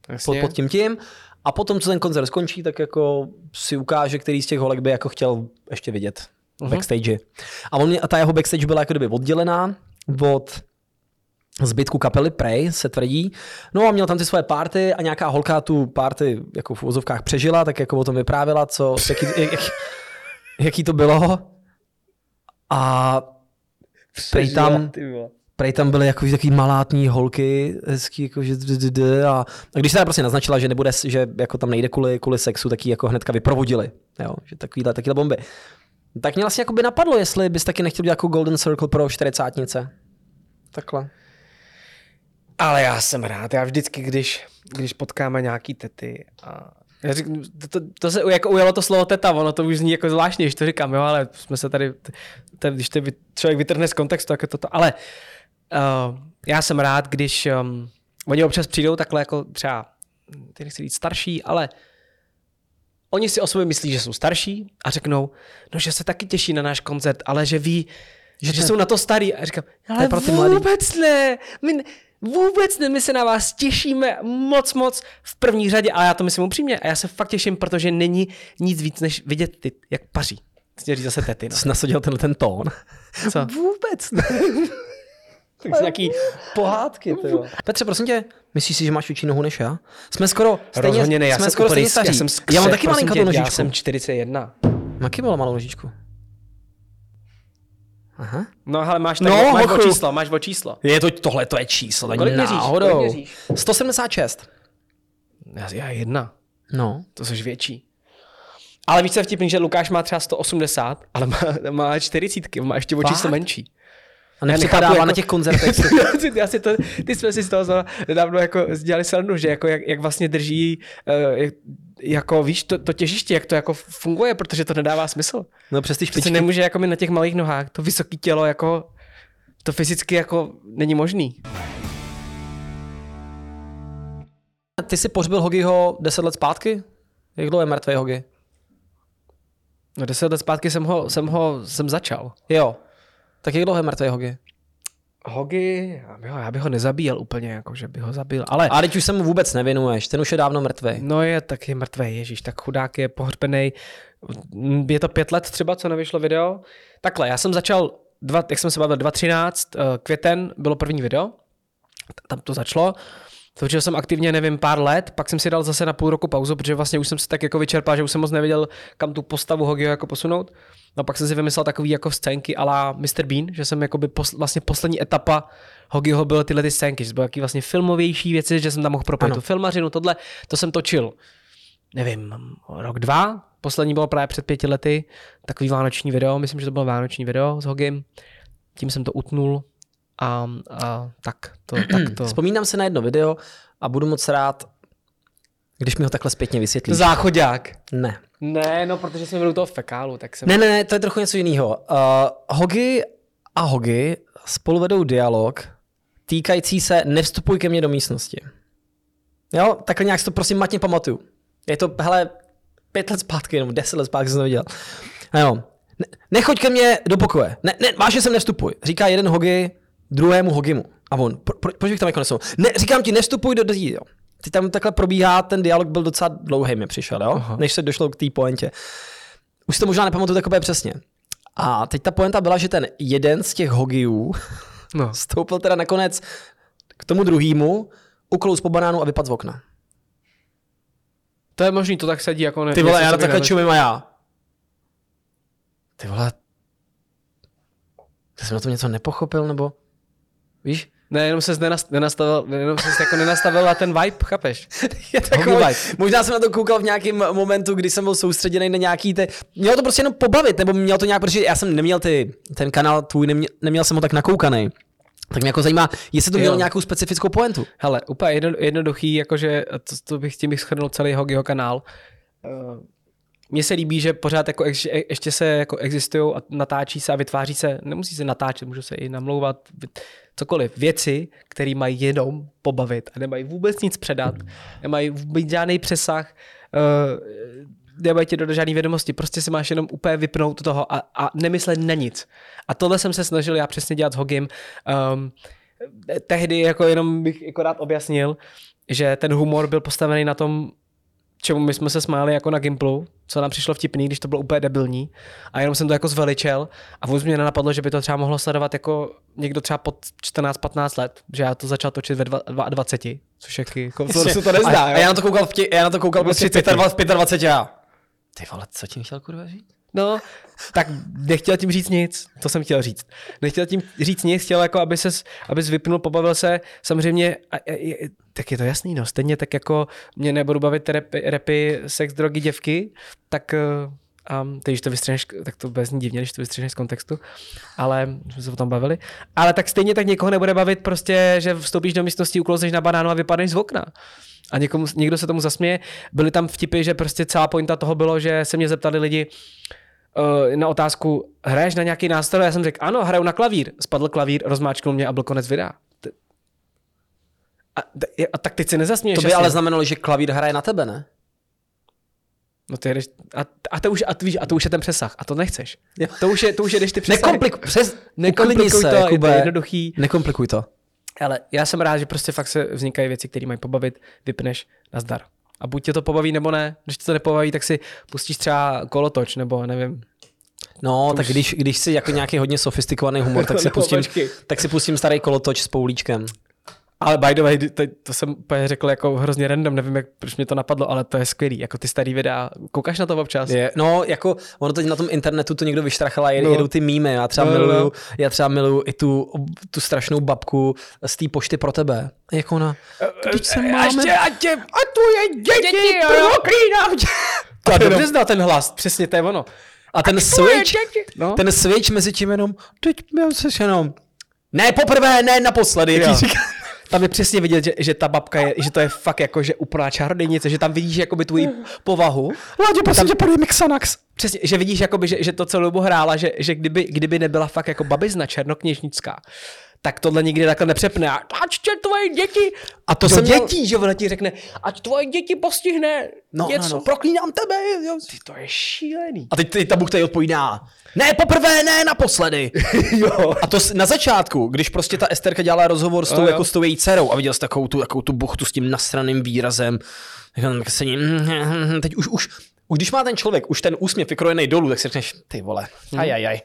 [SPEAKER 1] pod,
[SPEAKER 2] jasně.
[SPEAKER 1] pod tím tím. A potom, co ten koncert skončí, tak jako si ukáže, který z těch holek by jako chtěl ještě vidět uh-huh. backstage. A, on, a ta jeho backstage byla jako kdyby oddělená od zbytku kapely Prey, se tvrdí. No a měl tam ty svoje party a nějaká holka tu party jako v uvozovkách přežila, tak jako o tom vyprávěla, co, jaký, jak, jaký to bylo. A prej tam, prej tam byly jako takový malátní holky, hezký, jako že d, d, d, a, a když se prostě naznačila, že nebude, že jako tam nejde kvůli, kvůli sexu, tak ji jako hnedka vyprovodili, jo, že takovýhle, takovýhle bomby. Tak mě vlastně jako by napadlo, jestli bys taky nechtěl dělat jako Golden Circle pro čtyřicátnice. Takhle.
[SPEAKER 2] Ale já jsem rád, já vždycky, když, když potkáme nějaký tety a já říkám, to, to, to, se jako ujalo to slovo teta, ono to už zní jako zvláštně, když to říkám, jo, ale jsme se tady, to, když to člověk vytrhne z kontextu, tak je to to, ale uh, já jsem rád, když um, oni občas přijdou takhle jako třeba, ty nechci říct starší, ale oni si o sobě myslí, že jsou starší a řeknou, no, že se taky těší na náš koncert, ale že ví, že, že
[SPEAKER 1] to-
[SPEAKER 2] jsou na to starý. A říkám, ale
[SPEAKER 1] pro ty mladý."
[SPEAKER 2] vůbec ne, my, ne- vůbec ne, my se na vás těšíme moc, moc v první řadě, ale já to myslím upřímně a já se fakt těším, protože není nic víc, než vidět ty, jak paří. Chci říct zase tety, no.
[SPEAKER 1] Jsi nasadil tenhle ten tón.
[SPEAKER 2] Co?
[SPEAKER 1] Vůbec ne. tak jsi nějaký pohádky, ty jo. Petře, prosím tě, myslíš si, že máš větší nohu než já? Jsme skoro stejně,
[SPEAKER 2] Rozhodně ne, já
[SPEAKER 1] jsme
[SPEAKER 2] jsem
[SPEAKER 1] skoro
[SPEAKER 2] úplně
[SPEAKER 1] stejně staří.
[SPEAKER 2] já jsem skře,
[SPEAKER 1] já mám taky
[SPEAKER 2] tě,
[SPEAKER 1] nožičku.
[SPEAKER 2] Já jsem 41.
[SPEAKER 1] Taky bylo malou nožičku. Aha.
[SPEAKER 2] No, ale máš, tak,
[SPEAKER 1] No,
[SPEAKER 2] máš o číslo, máš o číslo.
[SPEAKER 1] Je to, tohle to je číslo, není
[SPEAKER 2] Kolik měříš?
[SPEAKER 1] náhodou.
[SPEAKER 2] Kolik měříš?
[SPEAKER 1] 176.
[SPEAKER 2] Já, já jedna.
[SPEAKER 1] No.
[SPEAKER 2] To jsi větší. Ale víš, co je vtipný, že Lukáš má třeba 180, ale má, má 40, má ještě o
[SPEAKER 1] Fakt?
[SPEAKER 2] číslo menší.
[SPEAKER 1] A nepřipadává
[SPEAKER 2] nechápu,
[SPEAKER 1] na
[SPEAKER 2] jako-
[SPEAKER 1] těch koncertech.
[SPEAKER 2] Já si to, ty jsme si z toho nedávno jako dělali srandu, že jako jak, jak vlastně drží, uh, jako víš, to, to těžiště, jak to jako funguje, protože to nedává smysl.
[SPEAKER 1] No přes ty špičky.
[SPEAKER 2] nemůže jako mít na těch malých nohách, to vysoké tělo jako, to fyzicky jako není možný.
[SPEAKER 1] Ty jsi pohřbil Hogiho 10 let zpátky? Jak dlouho je mrtvý Hogi?
[SPEAKER 2] No deset let zpátky jsem ho, jsem ho, jsem začal.
[SPEAKER 1] Jo. Tak jak dlouho je mrtvý Hogi?
[SPEAKER 2] Hogi, jo, já bych ho nezabíjel úplně, jako že bych ho zabil, ale
[SPEAKER 1] A teď už se mu vůbec nevěnuješ, ten už je dávno mrtvý.
[SPEAKER 2] No je taky mrtvý, ježíš, tak chudák je pohřbený. Je to pět let třeba, co nevyšlo video. Takhle, já jsem začal, dva, jak jsem se bavil, 2013, eh, květen bylo první video, tam to začalo. Točil jsem aktivně, nevím, pár let, pak jsem si dal zase na půl roku pauzu, protože vlastně už jsem se tak jako vyčerpal, že už jsem moc nevěděl, kam tu postavu Hogiho jako posunout. No pak jsem si vymyslel takový jako scénky ala Mr. Bean, že jsem jakoby pos, vlastně poslední etapa Hogiho bylo tyhle ty scénky, že to byly taky vlastně filmovější věci, že jsem tam mohl propojit tu filmařinu, tohle, to jsem točil nevím, rok, dva. Poslední bylo právě před pěti lety, takový vánoční video, myslím, že to bylo vánoční video s Hogim. Tím jsem to utnul a, a tak to, tak to.
[SPEAKER 1] Vzpomínám se na jedno video a budu moc rád, když mi ho takhle zpětně vysvětlíš.
[SPEAKER 2] Záchodák.
[SPEAKER 1] Ne.
[SPEAKER 2] Ne, no, protože jsme byli u toho fekálu, tak jsem...
[SPEAKER 1] Ne, ne, ne, to je trochu něco jiného. Uh, Hogi a Hogi spolu vedou dialog týkající se nevstupuj ke mně do místnosti. Jo, takhle nějak si to prosím matně pamatuju. Je to, hele, pět let zpátky, nebo deset let zpátky jsem to viděl. A jo, ne, nechoď ke mně do pokoje. Ne, ne, vážně sem nevstupuj. Říká jeden Hogi druhému Hogimu. A on, pro, pro, proč bych tam jako nesou? Ne, říkám ti, nevstupuj do drzí, jo. Teď tam takhle probíhá, ten dialog byl docela dlouhý, mi přišel, jo? Aha. než se došlo k té pointě. Už si to možná nepamatuju tak úplně přesně. A teď ta poenta byla, že ten jeden z těch Hogiů
[SPEAKER 2] No.
[SPEAKER 1] stoupil teda nakonec k tomu druhému, uklous po banánu a vypadl z okna.
[SPEAKER 2] To je možný, to tak sedí jako... Ne,
[SPEAKER 1] Ty vole, já takhle čumím a já. Ty vole, já jsem na to něco nepochopil, nebo víš?
[SPEAKER 2] Ne, jenom se nenastavil, jenom se jako nenastavil na ten vibe, chápeš?
[SPEAKER 1] je takový, vibe. Možná jsem na to koukal v nějakém momentu, kdy jsem byl soustředěný na nějaký ty, mělo to prostě jenom pobavit, nebo mělo to nějak, protože já jsem neměl ty, ten kanál tvůj, neměl, neměl jsem ho tak nakoukaný. Tak mě jako zajímá, jestli to mělo jo. nějakou specifickou pointu.
[SPEAKER 2] Hele, úplně jedno, jednoduchý, jakože to, to bych tím bych schrnul celý jeho, jeho kanál. Uh, mně se líbí, že pořád jako ještě, ještě se jako existují a natáčí se a vytváří se, nemusí se natáčet, můžu se i namlouvat, cokoliv, věci, které mají jenom pobavit a nemají vůbec nic předat, nemají vůbec žádný přesah, nemají ti do žádné vědomosti, prostě si máš jenom úplně vypnout toho a, a nemyslet na nic. A tohle jsem se snažil já přesně dělat s Hogim. Um, tehdy jako jenom bych jako rád objasnil, že ten humor byl postavený na tom, čemu my jsme se smáli jako na Gimplu, co nám přišlo vtipný, když to bylo úplně debilní. A jenom jsem to jako zveličel a vůbec mě nenapadlo, že by to třeba mohlo sledovat jako někdo třeba pod 14-15 let, že já to začal točit ve 22, což je jako,
[SPEAKER 1] to se to nezdá. A, a já na to koukal, v tě, já na to koukal prostě 25, 25 já. Ty vole, co tím chtěl kurva říct?
[SPEAKER 2] No, tak nechtěl tím říct nic, to jsem chtěl říct. Nechtěl tím říct nic, chtěl jako, aby ses, abys vypnul, pobavil se, samozřejmě, a, a, a, tak je to jasný, no, stejně tak jako mě nebudu bavit repy, repy sex, drogy, děvky, tak um, když to vystřihneš, tak to bez ní divně, když to vystřihneš z kontextu, ale jsme se o tom bavili. Ale tak stejně tak někoho nebude bavit prostě, že vstoupíš do místnosti, uklouzeš na banánu a vypadneš z okna a někomu, někdo se tomu zasměje. Byly tam vtipy, že prostě celá pointa toho bylo, že se mě zeptali lidi uh, na otázku, hraješ na nějaký nástroj? Já jsem řekl, ano, hraju na klavír. Spadl klavír, rozmáčknul mě a byl konec videa. A, a tak teď si nezasměješ.
[SPEAKER 1] To by ale znamenalo, že klavír hraje na tebe, ne?
[SPEAKER 2] No ty jdeš, a, a, to už, a, víš, a to už je ten přesah. A to nechceš. Jo. To už je, to už je, když ty přesahy.
[SPEAKER 1] Nekomplikuj, přes, nekomplikuj se,
[SPEAKER 2] to,
[SPEAKER 1] Jakube,
[SPEAKER 2] je to jednoduchý.
[SPEAKER 1] Nekomplikuj to.
[SPEAKER 2] Ale já jsem rád, že prostě fakt se vznikají věci, které mají pobavit, vypneš na zdar. A buď tě to pobaví, nebo ne. Když tě to nepobaví, tak si pustíš třeba kolotoč, nebo nevím.
[SPEAKER 1] No, to tak už... když, když si jako nějaký hodně sofistikovaný humor, tak si, pustím, tak si pustím starý kolotoč s poulíčkem.
[SPEAKER 2] Ale by the way, to, to jsem úplně řekl jako hrozně random, nevím, jak, proč mě to napadlo, ale to je skvělý, jako ty starý videa, koukáš na to občas?
[SPEAKER 1] Je, no, jako ono teď na tom internetu to někdo vyštrachal a no. jedou ty mýmy, já třeba no, no miluju, no. já třeba miluju i tu, tu strašnou babku z té pošty pro tebe. Jako ona,
[SPEAKER 2] když se máme... A, tě, a, tě, a tvoje děti, děti proklínám tě. To dobře znal ten hlas, přesně to je ono.
[SPEAKER 1] A ten a switch, no? ten switch mezi tím jenom, teď se jenom, ne poprvé, ne naposledy, jak říká
[SPEAKER 2] tam je přesně vidět, že, že ta babka je, že to je fakt jako, že úplná čarodějnice, že tam vidíš jakoby tvoji povahu.
[SPEAKER 1] Láďo, prosím tam, tě, podej mi Xanax.
[SPEAKER 2] Přesně, že vidíš, jakoby, že, že to celou dobu hrála, že, že kdyby, kdyby nebyla fakt jako babizna černokněžnická, tak tohle nikdy takhle nepřepne. Ať tě tvoje děti. A to se dětí, že ona ti řekne, ať tvoje děti postihne no, něco, no, no. proklínám tebe. Jo. Ty, to je šílený.
[SPEAKER 1] A teď, teď ta Bůh tady odpovídá, ne poprvé, ne naposledy. jo. A to na začátku, když prostě ta Esterka dělala rozhovor s tou, no, jako s tou její dcerou a viděl jsi takovou tu, takovou tu buchtu s tím nasraným výrazem, tak se ní, teď už, už, už když má ten člověk už ten úsměv vykrojený dolů, tak si řekneš, ty vole, ajajaj.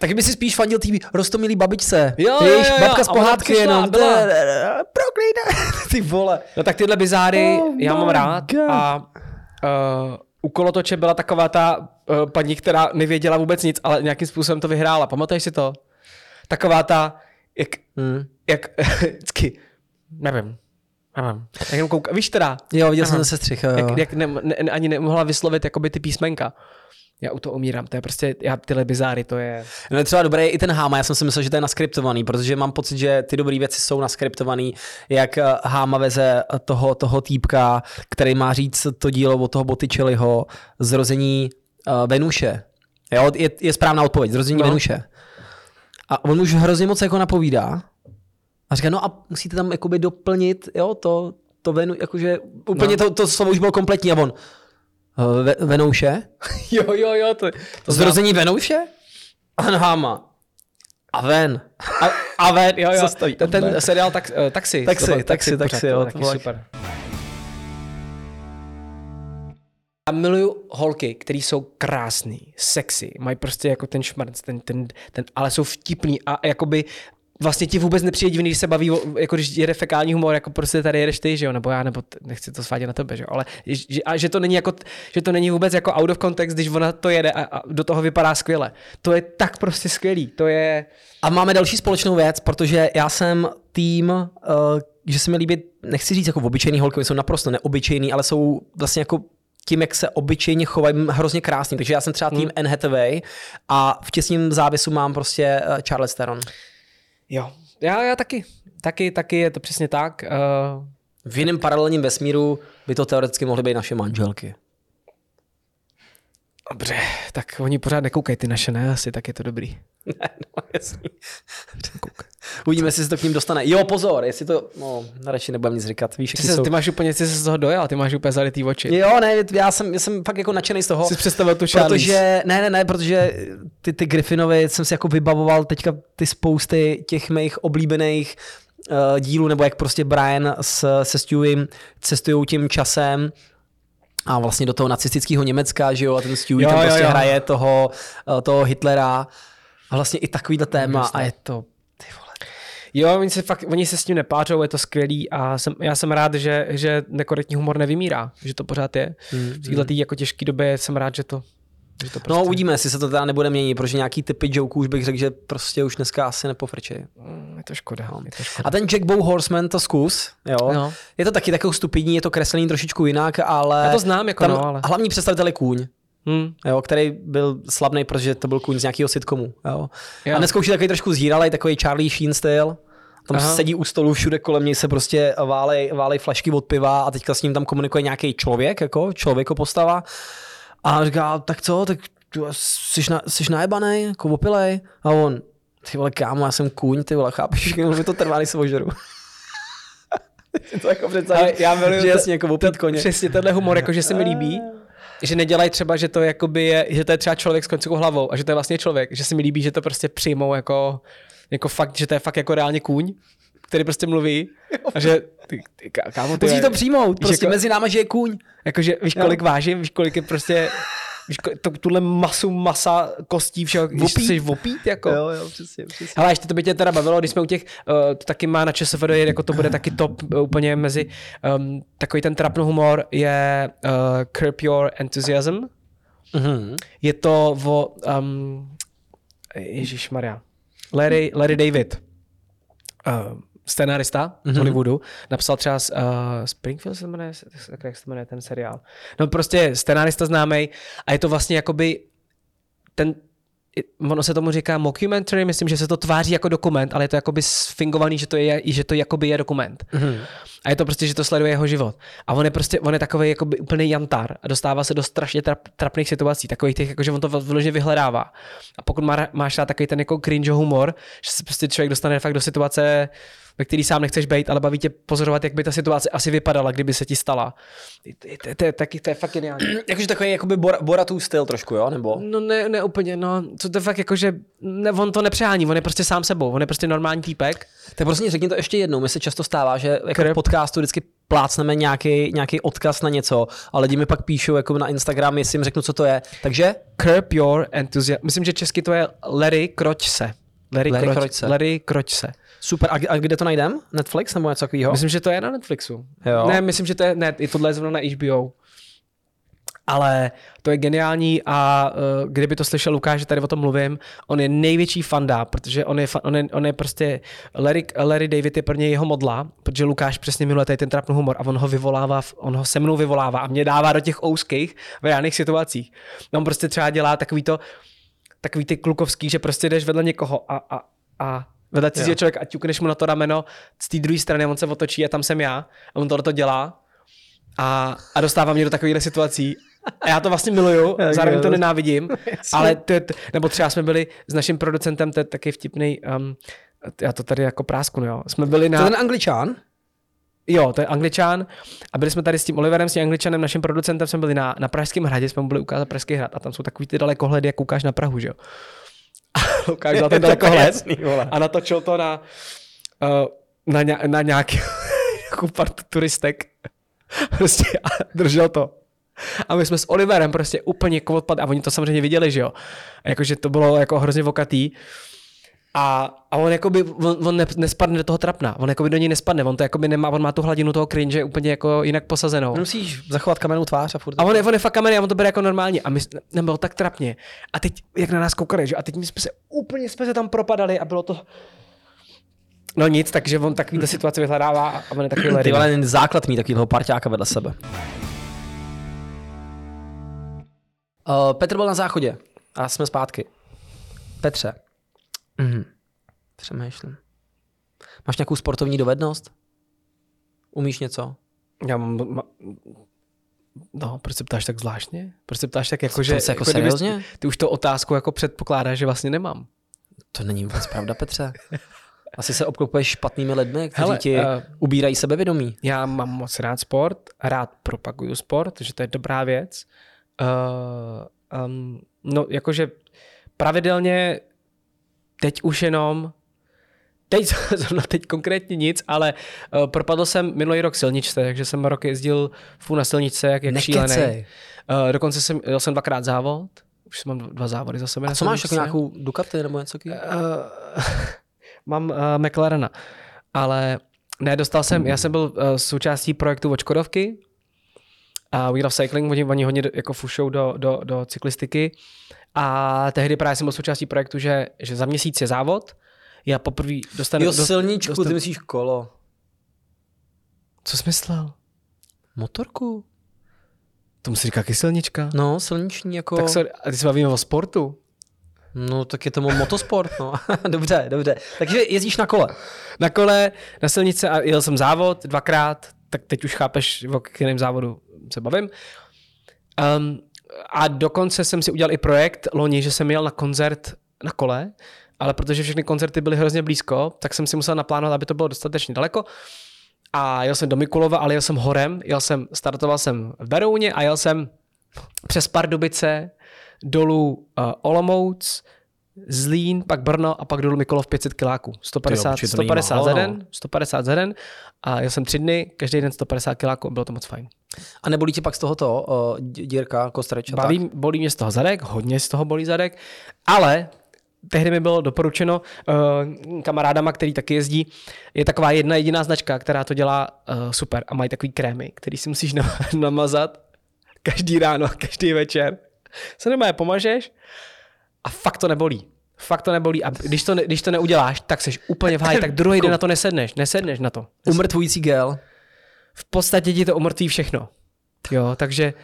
[SPEAKER 1] Tak by si spíš fandil tý rostomilý babičce.
[SPEAKER 2] Jo, Víš, jo, jo,
[SPEAKER 1] babka z pohádky jenom. Proklíne. Ty vole.
[SPEAKER 2] No tak tyhle bizáry oh já mám rád God. a uh, u kolotoče byla taková ta uh, paní, která nevěděla vůbec nic, ale nějakým způsobem to vyhrála. Pamatuješ si to? Taková ta, jak, hmm. jak, vždycky, nevím, Nevím. Tak jenom kouk... Víš teda?
[SPEAKER 1] Jo, viděl Aha. jsem ten sestřih.
[SPEAKER 2] Jak, jak ne, ne, ani nemohla vyslovit jakoby ty písmenka. Já u toho umírám, to je prostě, já tyhle bizáry, to je...
[SPEAKER 1] No je třeba dobré i ten Háma, já jsem si myslel, že to je naskriptovaný, protože mám pocit, že ty dobré věci jsou naskriptovaný, jak eh, Háma veze toho, toho týpka, který má říct to dílo od toho Botticelliho, zrození uh, Venuše. Jo, je, je správná odpověď, zrození no. Venuše. A on už hrozně moc jako napovídá a říká, no a musíte tam jakoby doplnit, jo, to, to Venu, jakože úplně no. to, to slovo už bylo kompletní a on, Eh, ve, Venouše.
[SPEAKER 2] jo, jo, jo. To,
[SPEAKER 1] to Zrození znám. Venouše? Anhama. A ven.
[SPEAKER 2] A, a ven, jo, jo. stojí? Ten, ten seriál tak, uh, Taxi.
[SPEAKER 1] Taxi, taxi, taxi, taxi, jo. To
[SPEAKER 2] bylo super. Já miluju holky, které jsou krásné, sexy, mají prostě jako ten šmrnc, ten, ten, ten, ale jsou vtipný a jakoby vlastně ti vůbec nepřijde divný, když se baví, o- jako když jede fekální humor, jako prostě tady jedeš ty, že jo, nebo já, nebo t- nechci to svádět na tebe, že jo, ale že, a že to není jako, že to není vůbec jako out of context, když ona to jede a, a do toho vypadá skvěle. To je tak prostě skvělý, to je,
[SPEAKER 1] A máme další společnou věc, protože já jsem tým, uh, že se mi líbí, nechci říct jako obyčejný holky, jsou naprosto neobyčejný, ale jsou vlastně jako tím, jak se obyčejně chovají, hrozně krásný. Takže já jsem třeba tým Anne Hathaway a v těsním závěsu mám prostě uh, Charlotte Theron.
[SPEAKER 2] Jo, já, já taky, taky, taky je to přesně tak. Uh,
[SPEAKER 1] V jiném paralelním vesmíru by to teoreticky mohly být naše manželky.
[SPEAKER 2] dobře, tak oni pořád nekoukají ty naše, ne, asi, tak je to dobrý.
[SPEAKER 1] Ne, no jasný. Uvidíme, jestli se to k ním dostane. Jo, pozor, jestli to, no, radši nebudem nic říkat. Víš,
[SPEAKER 2] Ty, se,
[SPEAKER 1] jsou...
[SPEAKER 2] ty máš úplně, ty se z toho dojel, ty máš úplně zalitý oči.
[SPEAKER 1] Jo, ne, já jsem, já jsem fakt jako nadšený z toho.
[SPEAKER 2] Jsi představil tu Charlize.
[SPEAKER 1] Protože, ne, ne, ne, protože ty, ty Griffinovi jsem si jako vybavoval teďka ty spousty těch mých oblíbených uh, dílů, nebo jak prostě Brian s, se Stewem cestují tím časem a vlastně do toho nacistického Německa, že jo, a ten Stewie
[SPEAKER 2] Jo,
[SPEAKER 1] tam
[SPEAKER 2] jo,
[SPEAKER 1] prostě
[SPEAKER 2] jo.
[SPEAKER 1] hraje toho, uh, toho Hitlera a vlastně i takovýhle téma a je to.
[SPEAKER 2] Jo, oni se, fakt, oni se s tím nepářou, je to skvělý a jsem, já jsem rád, že, že nekorektní humor nevymírá, že to pořád je.
[SPEAKER 1] Hmm,
[SPEAKER 2] V této jako těžké době jsem rád, že to, že to
[SPEAKER 1] No
[SPEAKER 2] prostě,
[SPEAKER 1] uvidíme, jestli se to teda nebude měnit, protože nějaký typy joků už bych řekl, že prostě už dneska asi nepofrčí.
[SPEAKER 2] Mm, je to škoda, je to škoda.
[SPEAKER 1] A ten Jack Bow Horseman to zkus, jo.
[SPEAKER 2] No.
[SPEAKER 1] Je to taky takový stupidní, je to kreslený trošičku jinak, ale...
[SPEAKER 2] Já to znám, jako
[SPEAKER 1] tam
[SPEAKER 2] no, ale-
[SPEAKER 1] Hlavní představitel je kůň,
[SPEAKER 2] Hmm.
[SPEAKER 1] jo, který byl slavný, protože to byl kůň z nějakého sitcomu. Jo.
[SPEAKER 2] Jo.
[SPEAKER 1] A dneska už je takový trošku zíralej, takový Charlie Sheen styl. Tam
[SPEAKER 2] Aha.
[SPEAKER 1] Sedí u stolu, všude kolem něj se prostě válej, válej flašky od piva a teďka s ním tam komunikuje nějaký člověk, jako člověko postava. A říká, tak co, tak jsi, na, jsi najebanej, jako opilej? A on, ty vole, kámo, já jsem kůň, ty vole, chápeš, mi to trvá, než se ožeru. to jako představit,
[SPEAKER 2] Ale já miluju
[SPEAKER 1] že jasně, jako opít koně.
[SPEAKER 2] Přesně tenhle humor, jako že se mi líbí, že nedělají třeba, že to jakoby je, že to je třeba člověk s koncovou hlavou a že to je vlastně člověk, že se mi líbí, že to prostě přijmou jako, jako fakt, že to je fakt jako reálně kůň, který prostě mluví a že ty, ty, ká- kámo, ty
[SPEAKER 1] Musí to přijmout, prostě
[SPEAKER 2] jako-
[SPEAKER 1] mezi náma, že je kůň.
[SPEAKER 2] Jakože víš,
[SPEAKER 1] Jo.
[SPEAKER 2] kolik vážím, víš, kolik je prostě, víš, to, tuhle masu masa kostí všeho, když
[SPEAKER 1] Vopít.
[SPEAKER 2] jsi vopít, jako.
[SPEAKER 1] jo, přesně, přesně.
[SPEAKER 2] Ale ještě to by tě teda bavilo, když jsme u těch, uh, to taky má na ČSFD, jako to bude taky top uh, úplně mezi, um, takový ten trapno humor je uh, Curb Your Enthusiasm.
[SPEAKER 1] Mhm.
[SPEAKER 2] Je to o, um, Ježíš Maria, Larry, Larry David, scenárista z Hollywoodu, napsal třeba uh, Springfield se jmenuje, jak se jmenuje ten seriál. No prostě scenárista známý a je to vlastně jakoby ten, ono se tomu říká mockumentary, myslím, že se to tváří jako dokument, ale je to jakoby sfingovaný, že to je, že to jakoby je dokument. Mm-hmm. A je to prostě, že to sleduje jeho život. A on je prostě, on je takový jakoby úplný jantár a dostává se do strašně trap, trapných situací, takových těch, jako že on to vyloženě vyhledává. A pokud má, máš rád takový ten jako cringe humor, že se prostě člověk dostane fakt do situace, ve který sám nechceš být, ale baví tě pozorovat, jak by ta situace asi vypadala, kdyby se ti stala. To, je taky, to je fakt geniální.
[SPEAKER 1] Jakože takový jakoby bor, Boratův styl trošku, jo, nebo?
[SPEAKER 2] No ne, ne úplně, no, co to je fakt jako, že ne, on to nepřehání, on je prostě sám sebou, on je prostě normální týpek.
[SPEAKER 1] Tak prostě řekni to ještě jednou, mi se často stává, že jako v podcastu vždycky plácneme nějaký, nějaký odkaz na něco a lidi mi pak píšou jako na Instagram, jestli jim řeknu, co to je. Takže
[SPEAKER 2] Curb your enthusiasm. Myslím, že česky to je Larry Kroč se. Larry,
[SPEAKER 1] Larry
[SPEAKER 2] Kroč,
[SPEAKER 1] Kroč se.
[SPEAKER 2] Larry Kroč se.
[SPEAKER 1] Super, a, a kde to najdem? Netflix nebo něco takového?
[SPEAKER 2] Myslím, že to je na Netflixu.
[SPEAKER 1] Jo.
[SPEAKER 2] Ne, myslím, že to je, ne, i tohle je zrovna na HBO. Ale to je geniální a uh, kdyby to slyšel Lukáš, že tady o tom mluvím, on je největší fanda, protože on je, fa- on je, on je prostě, Larry, Larry David je pro něj jeho modla, protože Lukáš přesně miluje tady ten trapný humor a on ho vyvolává, on ho se mnou vyvolává a mě dává do těch ouských v reálných situacích. No, on prostě třeba dělá takový to, takový ty klukovský, že prostě jdeš vedle někoho a, a, a vedle cizího člověka a ťukneš mu na to rameno z té druhé strany, on se otočí a tam jsem já a on tohle to dělá a, a dostává mě do takovýchhle situací. A já to vlastně miluju,
[SPEAKER 1] Jak
[SPEAKER 2] zároveň to nenávidím, ale to, je- nebo třeba jsme byli s naším producentem, to je taky vtipný, um, já to tady jako prásknu, jo. Jsme byli
[SPEAKER 1] To
[SPEAKER 2] na...
[SPEAKER 1] je ten angličán?
[SPEAKER 2] Jo, to je angličán. A byli jsme tady s tím Oliverem, s tím angličanem, naším producentem, jsme byli na, na Pražském hradě, jsme mu byli ukázat Pražský hrad a tam jsou takový ty dalekohledy, jak koukáš na Prahu, že jo. A Lukáš dal ten dalekohled a natočil to na, uh, na, ně, na nějaký nějakou partu turistek. Prostě a držel to. A my jsme s Oliverem prostě úplně jako odpad, a oni to samozřejmě viděli, že jo. A jakože to bylo jako hrozně vokatý. A, a on jakoby, on, on ne, nespadne do toho trapna, on jakoby do něj nespadne, on to jakoby nemá, on má tu hladinu toho cringe úplně jako jinak posazenou.
[SPEAKER 1] Musíš zachovat kamennou tvář a furt.
[SPEAKER 2] A on je, on je fakt kamery a on to bere jako normálně. A my nám bylo tak trapně. A teď, jak na nás koukali, že? A teď my jsme se úplně jsme se tam propadali a bylo to... No nic, takže on takovýhle situace vyhledává a on je takový
[SPEAKER 1] Ty vole, základ mít takového parťáka vedle sebe. Uh, Petr byl na záchodě a jsme zpátky. Petře. Mhm. Přemýšlím. Máš nějakou sportovní dovednost? Umíš něco?
[SPEAKER 2] Já mám, ma, no, proč se ptáš tak zvláštně? Proč se ptáš tak jako, že...
[SPEAKER 1] jako
[SPEAKER 2] kdyby-
[SPEAKER 1] seriózně?
[SPEAKER 2] Ty už to otázku jako předpokládáš, že vlastně nemám.
[SPEAKER 1] To není vůbec pravda, Petře. Asi se obklopuješ špatnými lidmi, kteří
[SPEAKER 2] Hele,
[SPEAKER 1] ti
[SPEAKER 2] eh,
[SPEAKER 1] ubírají sebevědomí.
[SPEAKER 2] Já mám moc rád sport, rád propaguju sport, že to je dobrá věc. Uh, um, no, jakože pravidelně teď už jenom Teď, zrovna teď konkrétně nic, ale uh, propadl jsem minulý rok silničce, takže jsem rok jezdil furt na silničce, jak, jak šílený. Uh, dokonce jsem, jel jsem dvakrát závod, už jsem mám dva závody za sebe.
[SPEAKER 1] A co máš, jako nějakou Ducati nebo něco?
[SPEAKER 2] Uh, mám uh, McLarena, ale ne, dostal jsem, já jsem byl uh, součástí projektu od Škodovky, a Wheel of Cycling, oni, oni hodně jako fušou do, do, do cyklistiky a tehdy právě jsem byl součástí projektu, že, že za měsíc je závod, já poprvé dostanu...
[SPEAKER 1] Jo, silničku,
[SPEAKER 2] dostanu-
[SPEAKER 1] ty myslíš kolo.
[SPEAKER 2] Co jsi myslel?
[SPEAKER 1] Motorku?
[SPEAKER 2] To musí říkat kyselnička.
[SPEAKER 1] No, silniční jako...
[SPEAKER 2] Tak sorry, a ty se bavíme o sportu.
[SPEAKER 1] No, tak je to mo- motosport, no. dobře, dobře. Takže jezdíš na kole.
[SPEAKER 2] Na kole, na silnice a jel jsem závod dvakrát, tak teď už chápeš, o kterém závodu se bavím. Um, a dokonce jsem si udělal i projekt loni, že jsem jel na koncert na kole, ale protože všechny koncerty byly hrozně blízko, tak jsem si musel naplánovat, aby to bylo dostatečně daleko. A jel jsem do Mikulova, ale jel jsem horem, jel jsem, startoval jsem v Berouně a jel jsem přes Pardubice, dolů uh, Olomouc, Zlín, pak Brno a pak dolů Mikulov 500 kiláků. 150,
[SPEAKER 1] určitě to není
[SPEAKER 2] 150
[SPEAKER 1] málo,
[SPEAKER 2] za
[SPEAKER 1] no.
[SPEAKER 2] den, 150 za den a jel jsem tři dny, každý den 150 kiláků, bylo to moc fajn.
[SPEAKER 1] A nebolí ti pak z tohoto uh, dírka, kostreč a tak?
[SPEAKER 2] Baví, bolí mě z toho zadek, hodně z toho bolí zadek, ale tehdy mi bylo doporučeno uh, kamarádama, který taky jezdí, je taková jedna jediná značka, která to dělá uh, super a mají takový krémy, který si musíš na, namazat každý ráno, každý večer. Se nemá je pomažeš a fakt to nebolí. Fakt to nebolí a když to, ne, když to neuděláš, tak jsi úplně v háji, tak druhý den na to nesedneš, nesedneš na to.
[SPEAKER 1] Umrtvující gel.
[SPEAKER 2] V podstatě ti to umrtví všechno. Jo, takže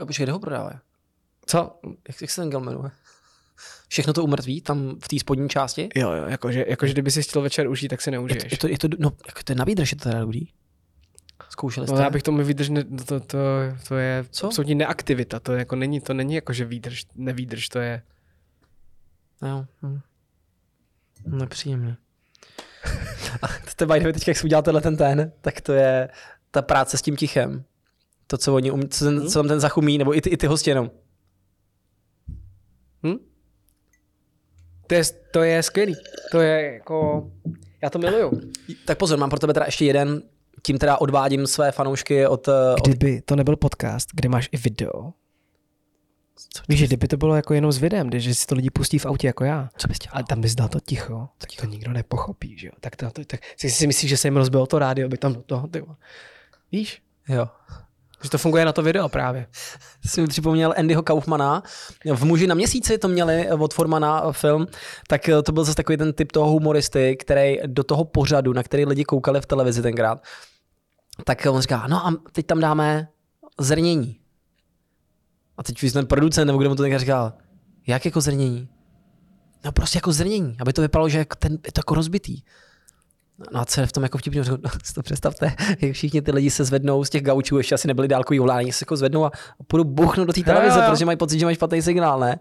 [SPEAKER 1] A Počkej, kde ho prodávají?
[SPEAKER 2] co?
[SPEAKER 1] Jak, jak se ten gel jmenuje? Všechno to umrtví tam v té spodní části?
[SPEAKER 2] Jo, jo, jakože, jakože kdyby si chtěl večer užít, tak si neužiješ.
[SPEAKER 1] Je to, je to, no, jako to je na výdrž, je to teda dobrý. Zkoušeli jste?
[SPEAKER 2] No já bych tomu vydrž, ne, to, to, to je
[SPEAKER 1] Co?
[SPEAKER 2] absolutní neaktivita, to jako není, to není jako, že výdrž, nevýdrž, to je,
[SPEAKER 1] Jo. Hm. Nepříjemný. A to je by the way, teď, jak jsi udělal tenhle ten ten, tak to je ta práce s tím tichem. To, co oni, um, co, ten, co tam ten zachumí, nebo i ty, i ty hosti jenom.
[SPEAKER 2] hm? To je, to je skvělý, to je jako, já to miluju.
[SPEAKER 1] Tak pozor, mám pro tebe teda ještě jeden, tím teda odvádím své fanoušky od, eh, od
[SPEAKER 2] Kdyby to nebyl podcast, kde máš i video, víš, že kdyby to bylo jako jenom s videem, že si to lidi pustí v autě jako já,
[SPEAKER 1] co bys dělal?
[SPEAKER 2] ale tam bys dal to ticho, tak to nikdo nepochopí, že jo, tak, to, to, tak si, si myslíš, že se jim rozbilo to rádio, by tam do toho, ty. Víš,
[SPEAKER 1] Jo.
[SPEAKER 2] že to funguje na to video právě.
[SPEAKER 1] Jsi mi připomněl Andyho Kaufmana. V Muži na měsíci to měli od Formana film, tak eh, to byl zase takový ten typ toho humoristy, který do toho pořadu, na který lidi koukali v televizi tenkrát, tak on říká, no a teď tam dáme zrnění. A teď víš, ten producent, nebo kdo mu to tenkrát říkal, jak jako zrnění? No prostě jako zrnění, aby to vypadalo, že jako ten, je to jako rozbitý. No a co je v tom jako vtipně, no, si to představte, jak všichni ty lidi se zvednou z těch gaučů, ještě asi nebyli dálkový volání, se jako zvednou a půjdu buchnout do té televize,
[SPEAKER 2] Jo, jo.
[SPEAKER 1] protože mají pocit, že mají špatný signál, ne?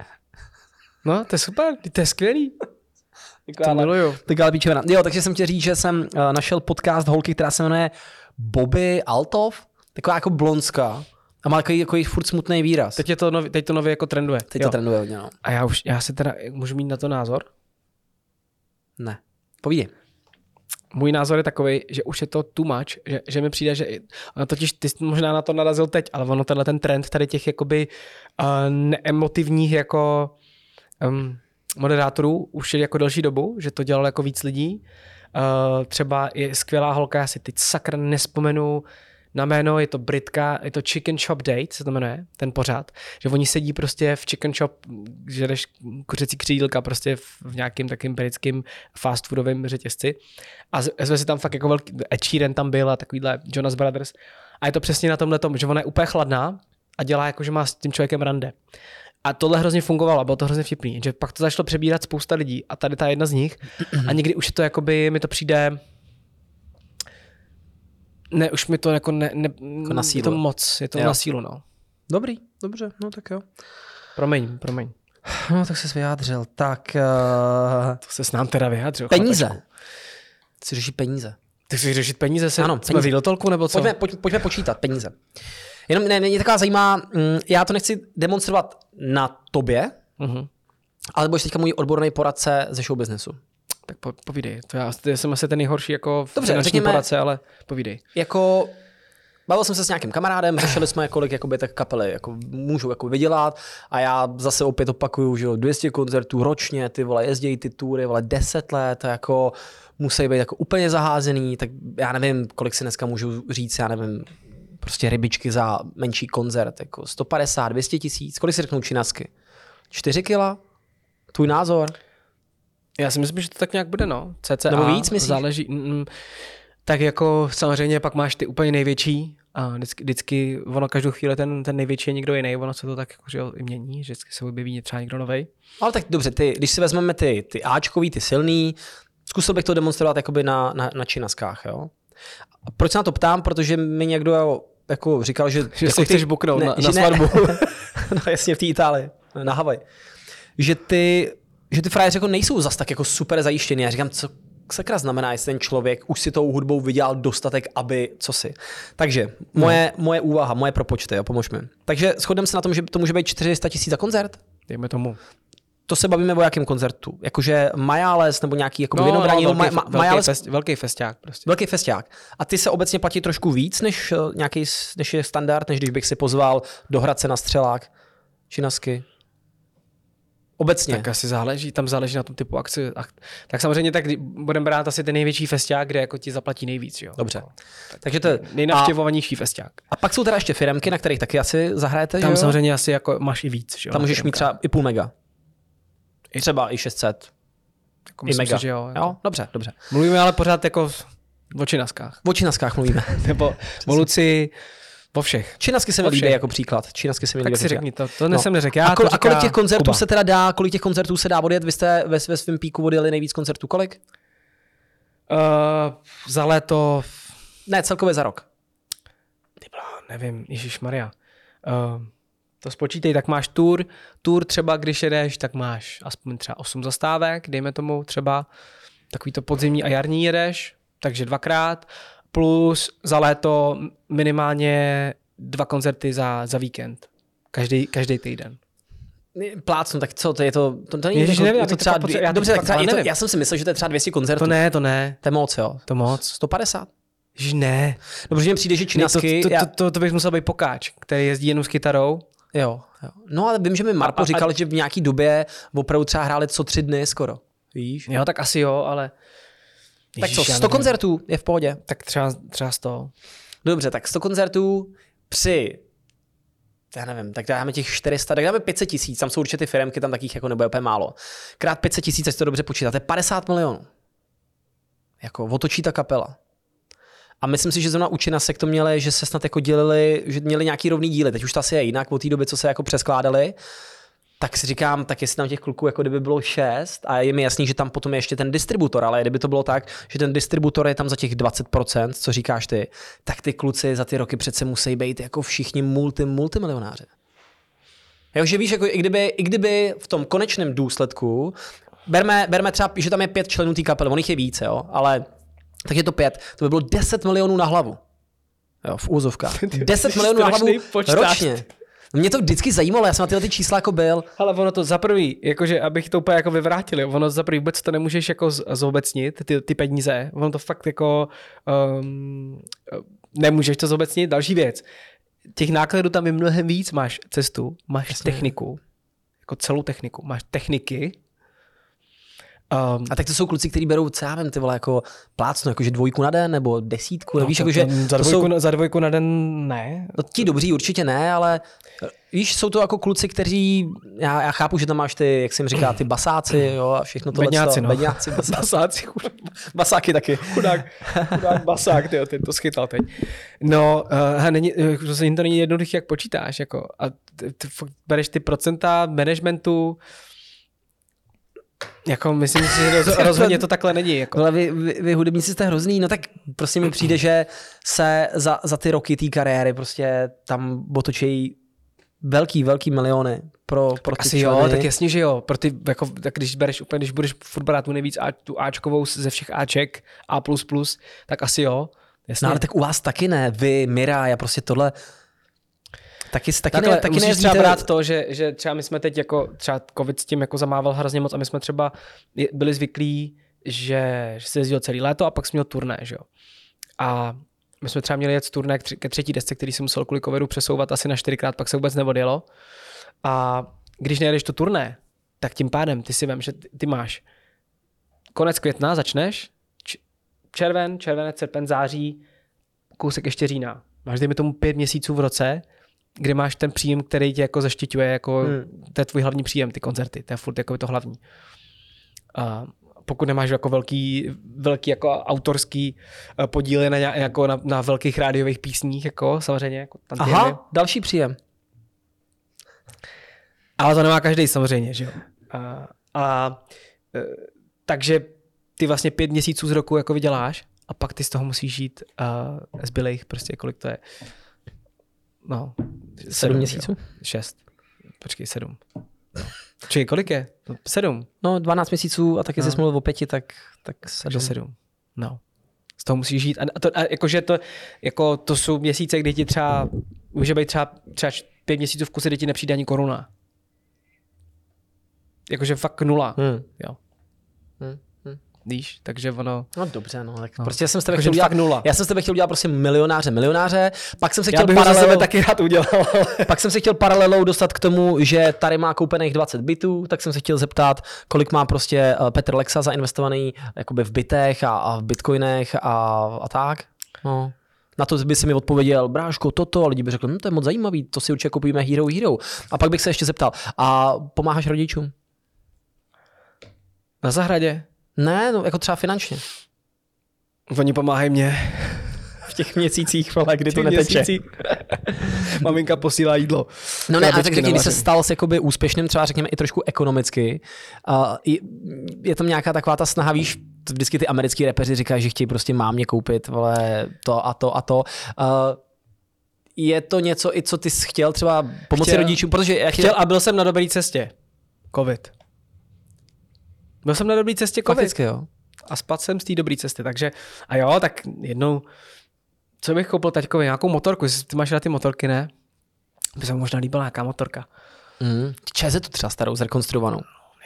[SPEAKER 2] No, to je super, to je skvělý.
[SPEAKER 1] Jako,
[SPEAKER 2] To miluju.
[SPEAKER 1] píčovina. Jo, takže jsem chtěl říct, že jsem uh, našel podcast holky, která se jmenuje Bobby Altov, taková jako blonská a má takový, takový furt smutný výraz. Teď,
[SPEAKER 2] je to nový, teď to nově jako trenduje.
[SPEAKER 1] teď
[SPEAKER 2] Jo.
[SPEAKER 1] to trenduje hodně, no.
[SPEAKER 2] A já už, já se teda, můžu mít na to názor?
[SPEAKER 1] Ne. Povídej.
[SPEAKER 2] Můj názor je takový, že už je to too much, že, že mi přijde, že ono totiž ty jsi možná na to narazil teď, ale ono tenhle ten trend tady těch jakoby uh, neemotivních jako um, moderátorů už je jako delší dobu, že to dělalo jako víc lidí. Uh, třeba je skvělá holka, já si teď sakra nespomenu na jméno, je to Britka, je to Chicken Shop Date, se to jmenuje, ten pořád, že oni sedí prostě v Chicken Shop, že jdeš kuřecí křídlka prostě v, v nějakým takým britským fast foodovém řetězci a jsme si tam fakt jako velký, Ed Sheeran tam byl a takovýhle Jonas Brothers a je to přesně na tomhle tom, že ona je úplně chladná a dělá jako, že má s tím člověkem rande. A tohle hrozně fungovalo, bylo to hrozně vtipný, že pak to začalo přebírat spousta lidí a tady ta jedna z nich a někdy už je to jakoby, mi to přijde, ne, už mi to jako ne, ne
[SPEAKER 1] Jako na
[SPEAKER 2] je
[SPEAKER 1] sílu.
[SPEAKER 2] to moc, je to
[SPEAKER 1] Jo.
[SPEAKER 2] na sílu, no.
[SPEAKER 1] Dobrý, dobře, no tak jo.
[SPEAKER 2] Promiň, promiň.
[SPEAKER 1] No tak jsi vyjádřil. Tak uh,
[SPEAKER 2] To se s nám teda vyjádřil.
[SPEAKER 1] peníze.
[SPEAKER 2] chlapečku.
[SPEAKER 1] Chci řešit peníze.
[SPEAKER 2] Ty chceš řešit peníze? Se,
[SPEAKER 1] Ano,
[SPEAKER 2] jsme
[SPEAKER 1] peníze.
[SPEAKER 2] Lidltolku nebo co?
[SPEAKER 1] Pojďme, pojď, pojďme počítat peníze. Jenom ne, mě taková zajímá, mm, já to nechci demonstrovat na tobě,
[SPEAKER 2] Uh-huh.
[SPEAKER 1] ale budeš teďka můj odborný poradce ze show businessu.
[SPEAKER 2] Tak po, povídej. To já, já jsem asi ten nejhorší jako
[SPEAKER 1] Dobře,
[SPEAKER 2] finanční
[SPEAKER 1] řekněme-
[SPEAKER 2] poradce, ale povídej.
[SPEAKER 1] Jako Bavil jsem se s nějakým kamarádem, řešili jsme, kolik jakoby, tak kapely jako, můžou jako vydělat a já zase opět opakuju, že jo, 200 koncertů ročně, ty vole, jezdí ty tury, vole, 10 let, a jako musí být jako úplně zaházený, tak já nevím, kolik si dneska můžu říct, já nevím, prostě rybičky za menší koncert, jako 150, 200 tisíc, kolik si řeknou činasky? 4 kila? Tvůj názor?
[SPEAKER 2] Já si myslím, že to tak nějak bude, no. CCA
[SPEAKER 1] Nebo víc, myslíš?
[SPEAKER 2] záleží. Mm, tak jako samozřejmě pak máš ty úplně největší a vždycky, vždycky ono každou chvíli ten, ten největší je někdo jiný, ono se to tak jako, že jo, i mění, že vždycky se objeví třeba někdo nový.
[SPEAKER 1] Ale tak dobře, ty, když si vezmeme ty, ty Ačkový, ty silný, zkusil bych to demonstrovat jakoby na, na, na činaskách, jo? A proč se na to ptám? Protože mi někdo jako říkal, že...
[SPEAKER 2] Že
[SPEAKER 1] jako
[SPEAKER 2] si chceš buknout na-
[SPEAKER 1] že
[SPEAKER 2] na svatbu.
[SPEAKER 1] no jasně, v té Itálii, na Havaj. Že ty, že ty frajeři jako nejsou zas tak jako super zajištěný. Já říkám, co sakra znamená, jestli ten člověk už si tou hudbou vydělal dostatek, aby co si. Takže moje,
[SPEAKER 2] No.
[SPEAKER 1] moje úvaha, moje propočty, jo, pomož mi. Takže shodneme se na tom, že to může být 400 tisíc za koncert?
[SPEAKER 2] Dejme tomu.
[SPEAKER 1] To se bavíme o jakém koncertu? Jakože Majales nebo nějaký jako no,
[SPEAKER 2] No,
[SPEAKER 1] vinobraní,
[SPEAKER 2] velký,
[SPEAKER 1] ma,
[SPEAKER 2] velký,
[SPEAKER 1] Majales,
[SPEAKER 2] fest, velký festák prostě.
[SPEAKER 1] velký festiák. A ty se obecně platí trošku víc, než eh, nějaký, než je standard, než když bych si pozval do Hradce na střelák, činasky. Obecně.
[SPEAKER 2] Tak asi záleží, tam záleží na tom typu akci. Ak- Tak samozřejmě tak budeme brát asi ten největší festák, kde jako ti zaplatí nejvíc, jo.
[SPEAKER 1] Dobře.
[SPEAKER 2] Jako,
[SPEAKER 1] Takže to je, a,
[SPEAKER 2] Nejnavštěvovanější festák.
[SPEAKER 1] a pak jsou teda ještě firemky, na kterých taky asi zahrajete, že
[SPEAKER 2] Tam
[SPEAKER 1] jo?
[SPEAKER 2] samozřejmě asi jako máš i víc, že jo.
[SPEAKER 1] Tam můžeš mít třeba i půl mega. I třeba i 600,
[SPEAKER 2] jako
[SPEAKER 1] i mega.
[SPEAKER 2] Si, že jo, jako.
[SPEAKER 1] jo, dobře, dobře.
[SPEAKER 2] Mluvíme ale pořád jako o činaskách.
[SPEAKER 1] O činaskách mluvíme.
[SPEAKER 2] Nebo o Luci, o všech.
[SPEAKER 1] Činasky se mi líbí jako příklad. Činasky se mi líbí
[SPEAKER 2] Tak si
[SPEAKER 1] jako
[SPEAKER 2] řekni to, to no. jsem neřekl. Já
[SPEAKER 1] a, kol, a kolik těch koncertů
[SPEAKER 2] Kuba.
[SPEAKER 1] se teda dá, kolik těch koncertů se dá odjet? Vy jste ve, ve svém píku odjeli nejvíc koncertů, kolik?
[SPEAKER 2] Uh, za léto,
[SPEAKER 1] Ne, celkově za rok.
[SPEAKER 2] ty nevím, Ježíš Maria. Uh, to spočítej, tak máš tour, tour třeba, když jedeš, tak máš aspoň třeba 8 zastávek, dejme tomu třeba takový to podzimní a jarní jedeš, takže dvakrát, plus za léto minimálně dva koncerty za, za víkend, každý, každý týden.
[SPEAKER 1] Plácnu, tak co, to je to, to, to není
[SPEAKER 2] Ježiš,
[SPEAKER 1] jako,
[SPEAKER 2] nevím,
[SPEAKER 1] je
[SPEAKER 2] já
[SPEAKER 1] to třeba, dvě,
[SPEAKER 2] já
[SPEAKER 1] dobře, tak třeba, je to, já jsem si myslel, že to je třeba 200 koncertů.
[SPEAKER 2] To ne, to ne,
[SPEAKER 1] To je moc, jo.
[SPEAKER 2] to moc.
[SPEAKER 1] 150.
[SPEAKER 2] Ježiš, ne.
[SPEAKER 1] No, protože mně přijde, že
[SPEAKER 2] Ne, to,
[SPEAKER 1] činasky,
[SPEAKER 2] to,
[SPEAKER 1] já,
[SPEAKER 2] to, to, to, bych musel být pokáč, který jezdí jenom s kytarou.
[SPEAKER 1] jo, jo. No ale vím, že mi Marpo
[SPEAKER 2] A- a-
[SPEAKER 1] říkal, že v nějaký době opravdu třeba hráli co tři dny skoro. Víš?
[SPEAKER 2] Jo, tak asi jo, ale...
[SPEAKER 1] Tak co,
[SPEAKER 2] Ježiš, já
[SPEAKER 1] 100
[SPEAKER 2] nevím.
[SPEAKER 1] koncertů je v pohodě.
[SPEAKER 2] Tak třeba, třeba 100.
[SPEAKER 1] Dobře, tak 100 koncertů při já nevím, tak dáme těch 400, tak dáme 500 tisíc, tam jsou určitě ty firmky, tam takých jako nebude úplně málo. Krát 500 tisíc, ať to dobře počítáte, 50 milionů. Jako otočí ta kapela. A myslím si, že zrovna u Činasek to měli, že se snad jako dělili, že měli nějaký rovný díly. Teď už to asi je jinak od té doby, co se jako přeskládali. Tak si říkám, tak jestli tam těch kluků jako kdyby bylo šest a je mi jasný, že tam potom je ještě ten distributor, ale kdyby to bylo tak, že ten distributor je tam za těch 20%, co říkáš ty, tak ty kluci za ty roky přece musí být jako všichni multi, multimilionáři. Jo, že víš, jako i kdyby, i kdyby v tom konečném důsledku, berme, berme třeba, že tam je pět členů té kapely, on jich je více, jo, ale tak je to pět, to by bylo 10 milionů na hlavu. Jo, v úzovkách. 10
[SPEAKER 2] jsi
[SPEAKER 1] milionů na hlavu
[SPEAKER 2] počtář.
[SPEAKER 1] ročně. Mě to vždycky zajímalo, já jsem na tyhle ty čísla jako byl.
[SPEAKER 2] Ale ono to za prvý, jakože abych to úplně jako vyvrátil, jo, ono za prvý vůbec to nemůžeš jako zobecnit, ty, ty peníze, ono to fakt jako um, nemůžeš to zobecnit. Další věc, těch nákladů tam je mnohem víc, máš cestu, máš
[SPEAKER 1] Jasně.
[SPEAKER 2] techniku, jako celou techniku, máš techniky, Um,
[SPEAKER 1] A tak to jsou kluci, kteří berou, co já vím, ty vole, jako plácnu, jakože dvojku na den, nebo desítku, no, víš, jakože
[SPEAKER 2] to, za, dvojku,
[SPEAKER 1] jsou,
[SPEAKER 2] na- za dvojku na den ne.
[SPEAKER 1] no ti dobří určitě ne, ale víš, jsou to jako kluci, kteří, já, já chápu, že tam máš ty, jak jsem říká, ty basáci, jo, a všechno to.
[SPEAKER 2] Bedňáci, no.
[SPEAKER 1] Bedňáci, basáci.
[SPEAKER 2] Basáci.
[SPEAKER 1] Basáky taky.
[SPEAKER 2] chudák, chudák basák, tyjo, ten to schytal teď. No, uh, není, eh, to není jednoduché, jak počítáš, jako, a ty, ty bereš ty procenta managementu, jako myslím si, že roz, rozhodně to takhle není. Jako.
[SPEAKER 1] Ale vy, vy, vy hudebníci jste hrozný, no tak prostě mi přijde, že se za, za ty roky té kariéry prostě tam otočí velký, velký miliony pro, pro ty
[SPEAKER 2] Asi
[SPEAKER 1] členy.
[SPEAKER 2] jo, tak jasně, že jo. Pro ty, jako, tak když bereš úplně, když budeš furt brát tu nejvíc A, tu Ačkovou ze všech Aček, A++, tak asi jo. Jasně.
[SPEAKER 1] No ale tak u vás taky ne, vy, Mira, já prostě tohle taky, taky,
[SPEAKER 2] Takhle,
[SPEAKER 1] ne, taky
[SPEAKER 2] musíš třeba brát to, že, že třeba my jsme teď jako, třeba covid s tím jako zamával hrozně moc a my jsme třeba byli zvyklí, že, že se jezdilo celý léto a pak jsme měl turné, že jo. A my jsme třeba měli jet z turné ke třetí desce, který se musel kvůli covidu přesouvat asi na čtyřikrát, pak se vůbec neodjelo. A když nejedeš to turné, tak tím pádem ty si vem, že ty, máš konec května, začneš, červen, červenec, srpen, září, kousek ještě října. Máš dejme tomu pět měsíců v roce, kde máš ten příjem, který tě jako zaštiťuje, jako
[SPEAKER 1] Hmm.
[SPEAKER 2] to je tvůj hlavní příjem, ty koncerty, to je furt jako to hlavní. A pokud nemáš jako velký, velký jako autorský eh, podíly na, jako na, na velkých rádiových písních, jako samozřejmě, jako.
[SPEAKER 1] Aha, další příjem.
[SPEAKER 2] Ale to nemá každý samozřejmě, že jo. A, a e, takže ty vlastně pět měsíců z roku jako vyděláš a pak ty z toho musíš žít a zbylejch prostě kolik to je. No.
[SPEAKER 1] Sedm měsíců?
[SPEAKER 2] jo. Šest. Počkej, sedm. Čili kolik je? No, sedm.
[SPEAKER 1] No 12 měsíců a taky
[SPEAKER 2] No.
[SPEAKER 1] jsi mluvil o pěti, tak, tak
[SPEAKER 2] Takže
[SPEAKER 1] sedm.
[SPEAKER 2] sedm. No. Z toho musíš žít. A, to, a jakože to, jako to jsou měsíce, kdy ti třeba, může být třeba, třeba pět měsíců v kuse, kdy ti nepřijde ani koruna. Jakože fakt nula.
[SPEAKER 1] Hmm.
[SPEAKER 2] Jo. Víš, takže ono...
[SPEAKER 1] No dobře, no, tak
[SPEAKER 2] No.
[SPEAKER 1] prostě já jsem s tebe chtěl udělat,
[SPEAKER 2] nula.
[SPEAKER 1] já jsem s tebe chtěl udělat prostě milionáře, milionáře, pak jsem se chtěl paralelou,
[SPEAKER 2] taky rád udělal. ale-
[SPEAKER 1] pak jsem se chtěl paralelou dostat k tomu, že tady má koupených 20 bytů, tak jsem se chtěl zeptat, kolik má prostě eh, Petr Lexa zainvestovaný jakoby v bytech a, a v bitcoinech a, a tak. No. Na to by si mi odpověděl, bráško, toto, a lidi by řekli, hm, to je moc zajímavý, to si určitě kupujeme Hero Hero. A pak bych se ještě zeptal, a pomáháš rodičům?
[SPEAKER 2] Na zahradě.
[SPEAKER 1] Ne, no, jako třeba finančně.
[SPEAKER 2] Oni pomáhají mě.
[SPEAKER 1] V těch měsících, vole, kdy to neteče.
[SPEAKER 2] Maminka posílá jídlo.
[SPEAKER 1] No ne, ale tak řekni, když se stal s jakoby úspěšným, třeba řekněme i trošku ekonomicky, uh, je, je tam nějaká taková ta snaha, víš, vždycky ty americký repeři říkají, že chtějí prostě mámě koupit, vole, to a to a to. Uh, je to něco i co ty jsi chtěl třeba pomoci
[SPEAKER 2] Chtěl.
[SPEAKER 1] rodičům, protože já
[SPEAKER 2] Chtěl a byl jsem na dobré cestě. Covid. Byl jsem na dobré cestě covid.
[SPEAKER 1] Fakticky, jo.
[SPEAKER 2] A spadl jsem z té dobré cesty. Takže a jo, tak jednou, co bych koupil taťkovi, nějakou motorku, jestli ty máš rád ty motorky, ne? By se mu možná líbila nějaká motorka.
[SPEAKER 1] Mm. Čeze tu třeba starou, zrekonstruovanou.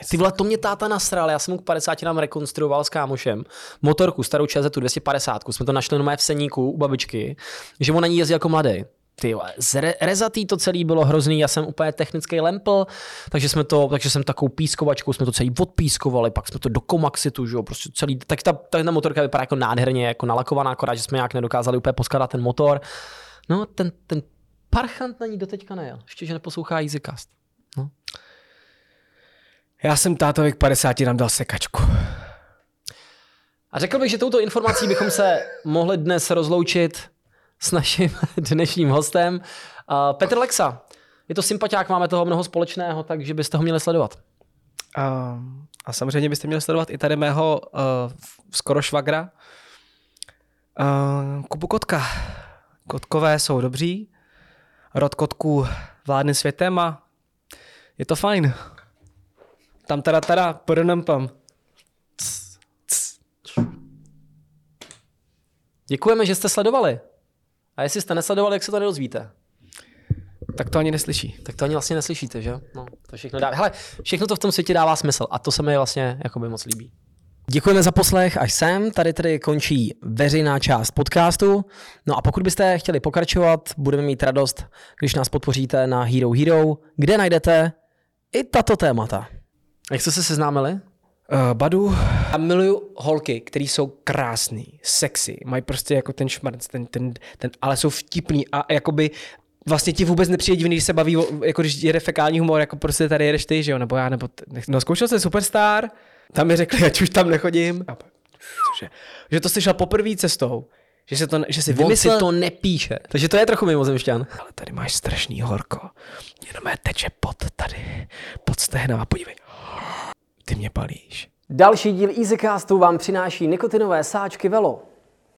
[SPEAKER 1] Ty vole, to mě táta nasral, já jsem mu k 50 nám rekonstruoval s kámošem motorku, starou ČZ 250, jsme to našli na v seníku u babičky, že on na ní jezdil jako mladý. Ty zre, rezatý to celý bylo hrozný, já jsem úplně technický lempl, takže jsme to, takže jsem takovou pískovačkou, jsme to celý odpískovali, pak jsme to do komaxitu, že jo, prostě celý, tak ta, ta, ta motorka vypadá jako nádherně, jako nalakovaná, akorát, že jsme nějak nedokázali úplně poskladat ten motor. No, ten, ten parchant na ní doteďka nejel, ještě, že neposlouchá Easycast.
[SPEAKER 2] Já jsem tátovi k 50 nám dal sekačku.
[SPEAKER 1] A řekl bych, že touto informací bychom se mohli dnes rozloučit s naším dnešním hostem. Petr Lexa. Je to sympatiák, máme toho mnoho společného, takže byste ho měli sledovat.
[SPEAKER 2] A, a samozřejmě byste měli sledovat i tady mého uh, skoro švagra. Uh, Kubu Kotka. Kotkové jsou dobří. Rod kotků vládne světem a je to fajn. Tam teda teda, pam.
[SPEAKER 1] Děkujeme, že jste sledovali. A jestli jste nesledovali, jak se to nedozvíte?
[SPEAKER 2] Tak to ani neslyší.
[SPEAKER 1] Tak to ani vlastně neslyšíte, že? No, to všechno dá. Hele, všechno to v tom světě dává smysl a to se mi vlastně jakoby moc líbí. Děkujeme za poslech až sem. Tady tedy končí veřejná část podcastu. No a pokud byste chtěli pokračovat, budeme mít radost, když nás podpoříte na Hero Hero, kde najdete i tato témata. Jak jste se seznámili?
[SPEAKER 2] Uh, Badu. A miluju holky, které jsou krásný, sexy, mají prostě jako ten šmarc, ten, ten, ten, ale jsou vtipný a jakoby vlastně ti vůbec nepřijde divný, když se baví, jako když jede fekální humor, jako prostě tady jedeš ty, že jo, nebo já, nebo t- no zkoušel jsem Superstar, tam mi řekli, ať už tam nechodím. Cože? Že to slyšel poprvé cestou, že, se to, že si
[SPEAKER 1] On
[SPEAKER 2] vymyslel...
[SPEAKER 1] si to nepíše. Takže to je trochu mimozemšťan.
[SPEAKER 2] Ale tady máš strašný horko. Jenom je teče pod tady, pod stehnama, podívej. Ty mě palíš.
[SPEAKER 1] Další díl EasyCastu vám přináší nikotinové sáčky Velo.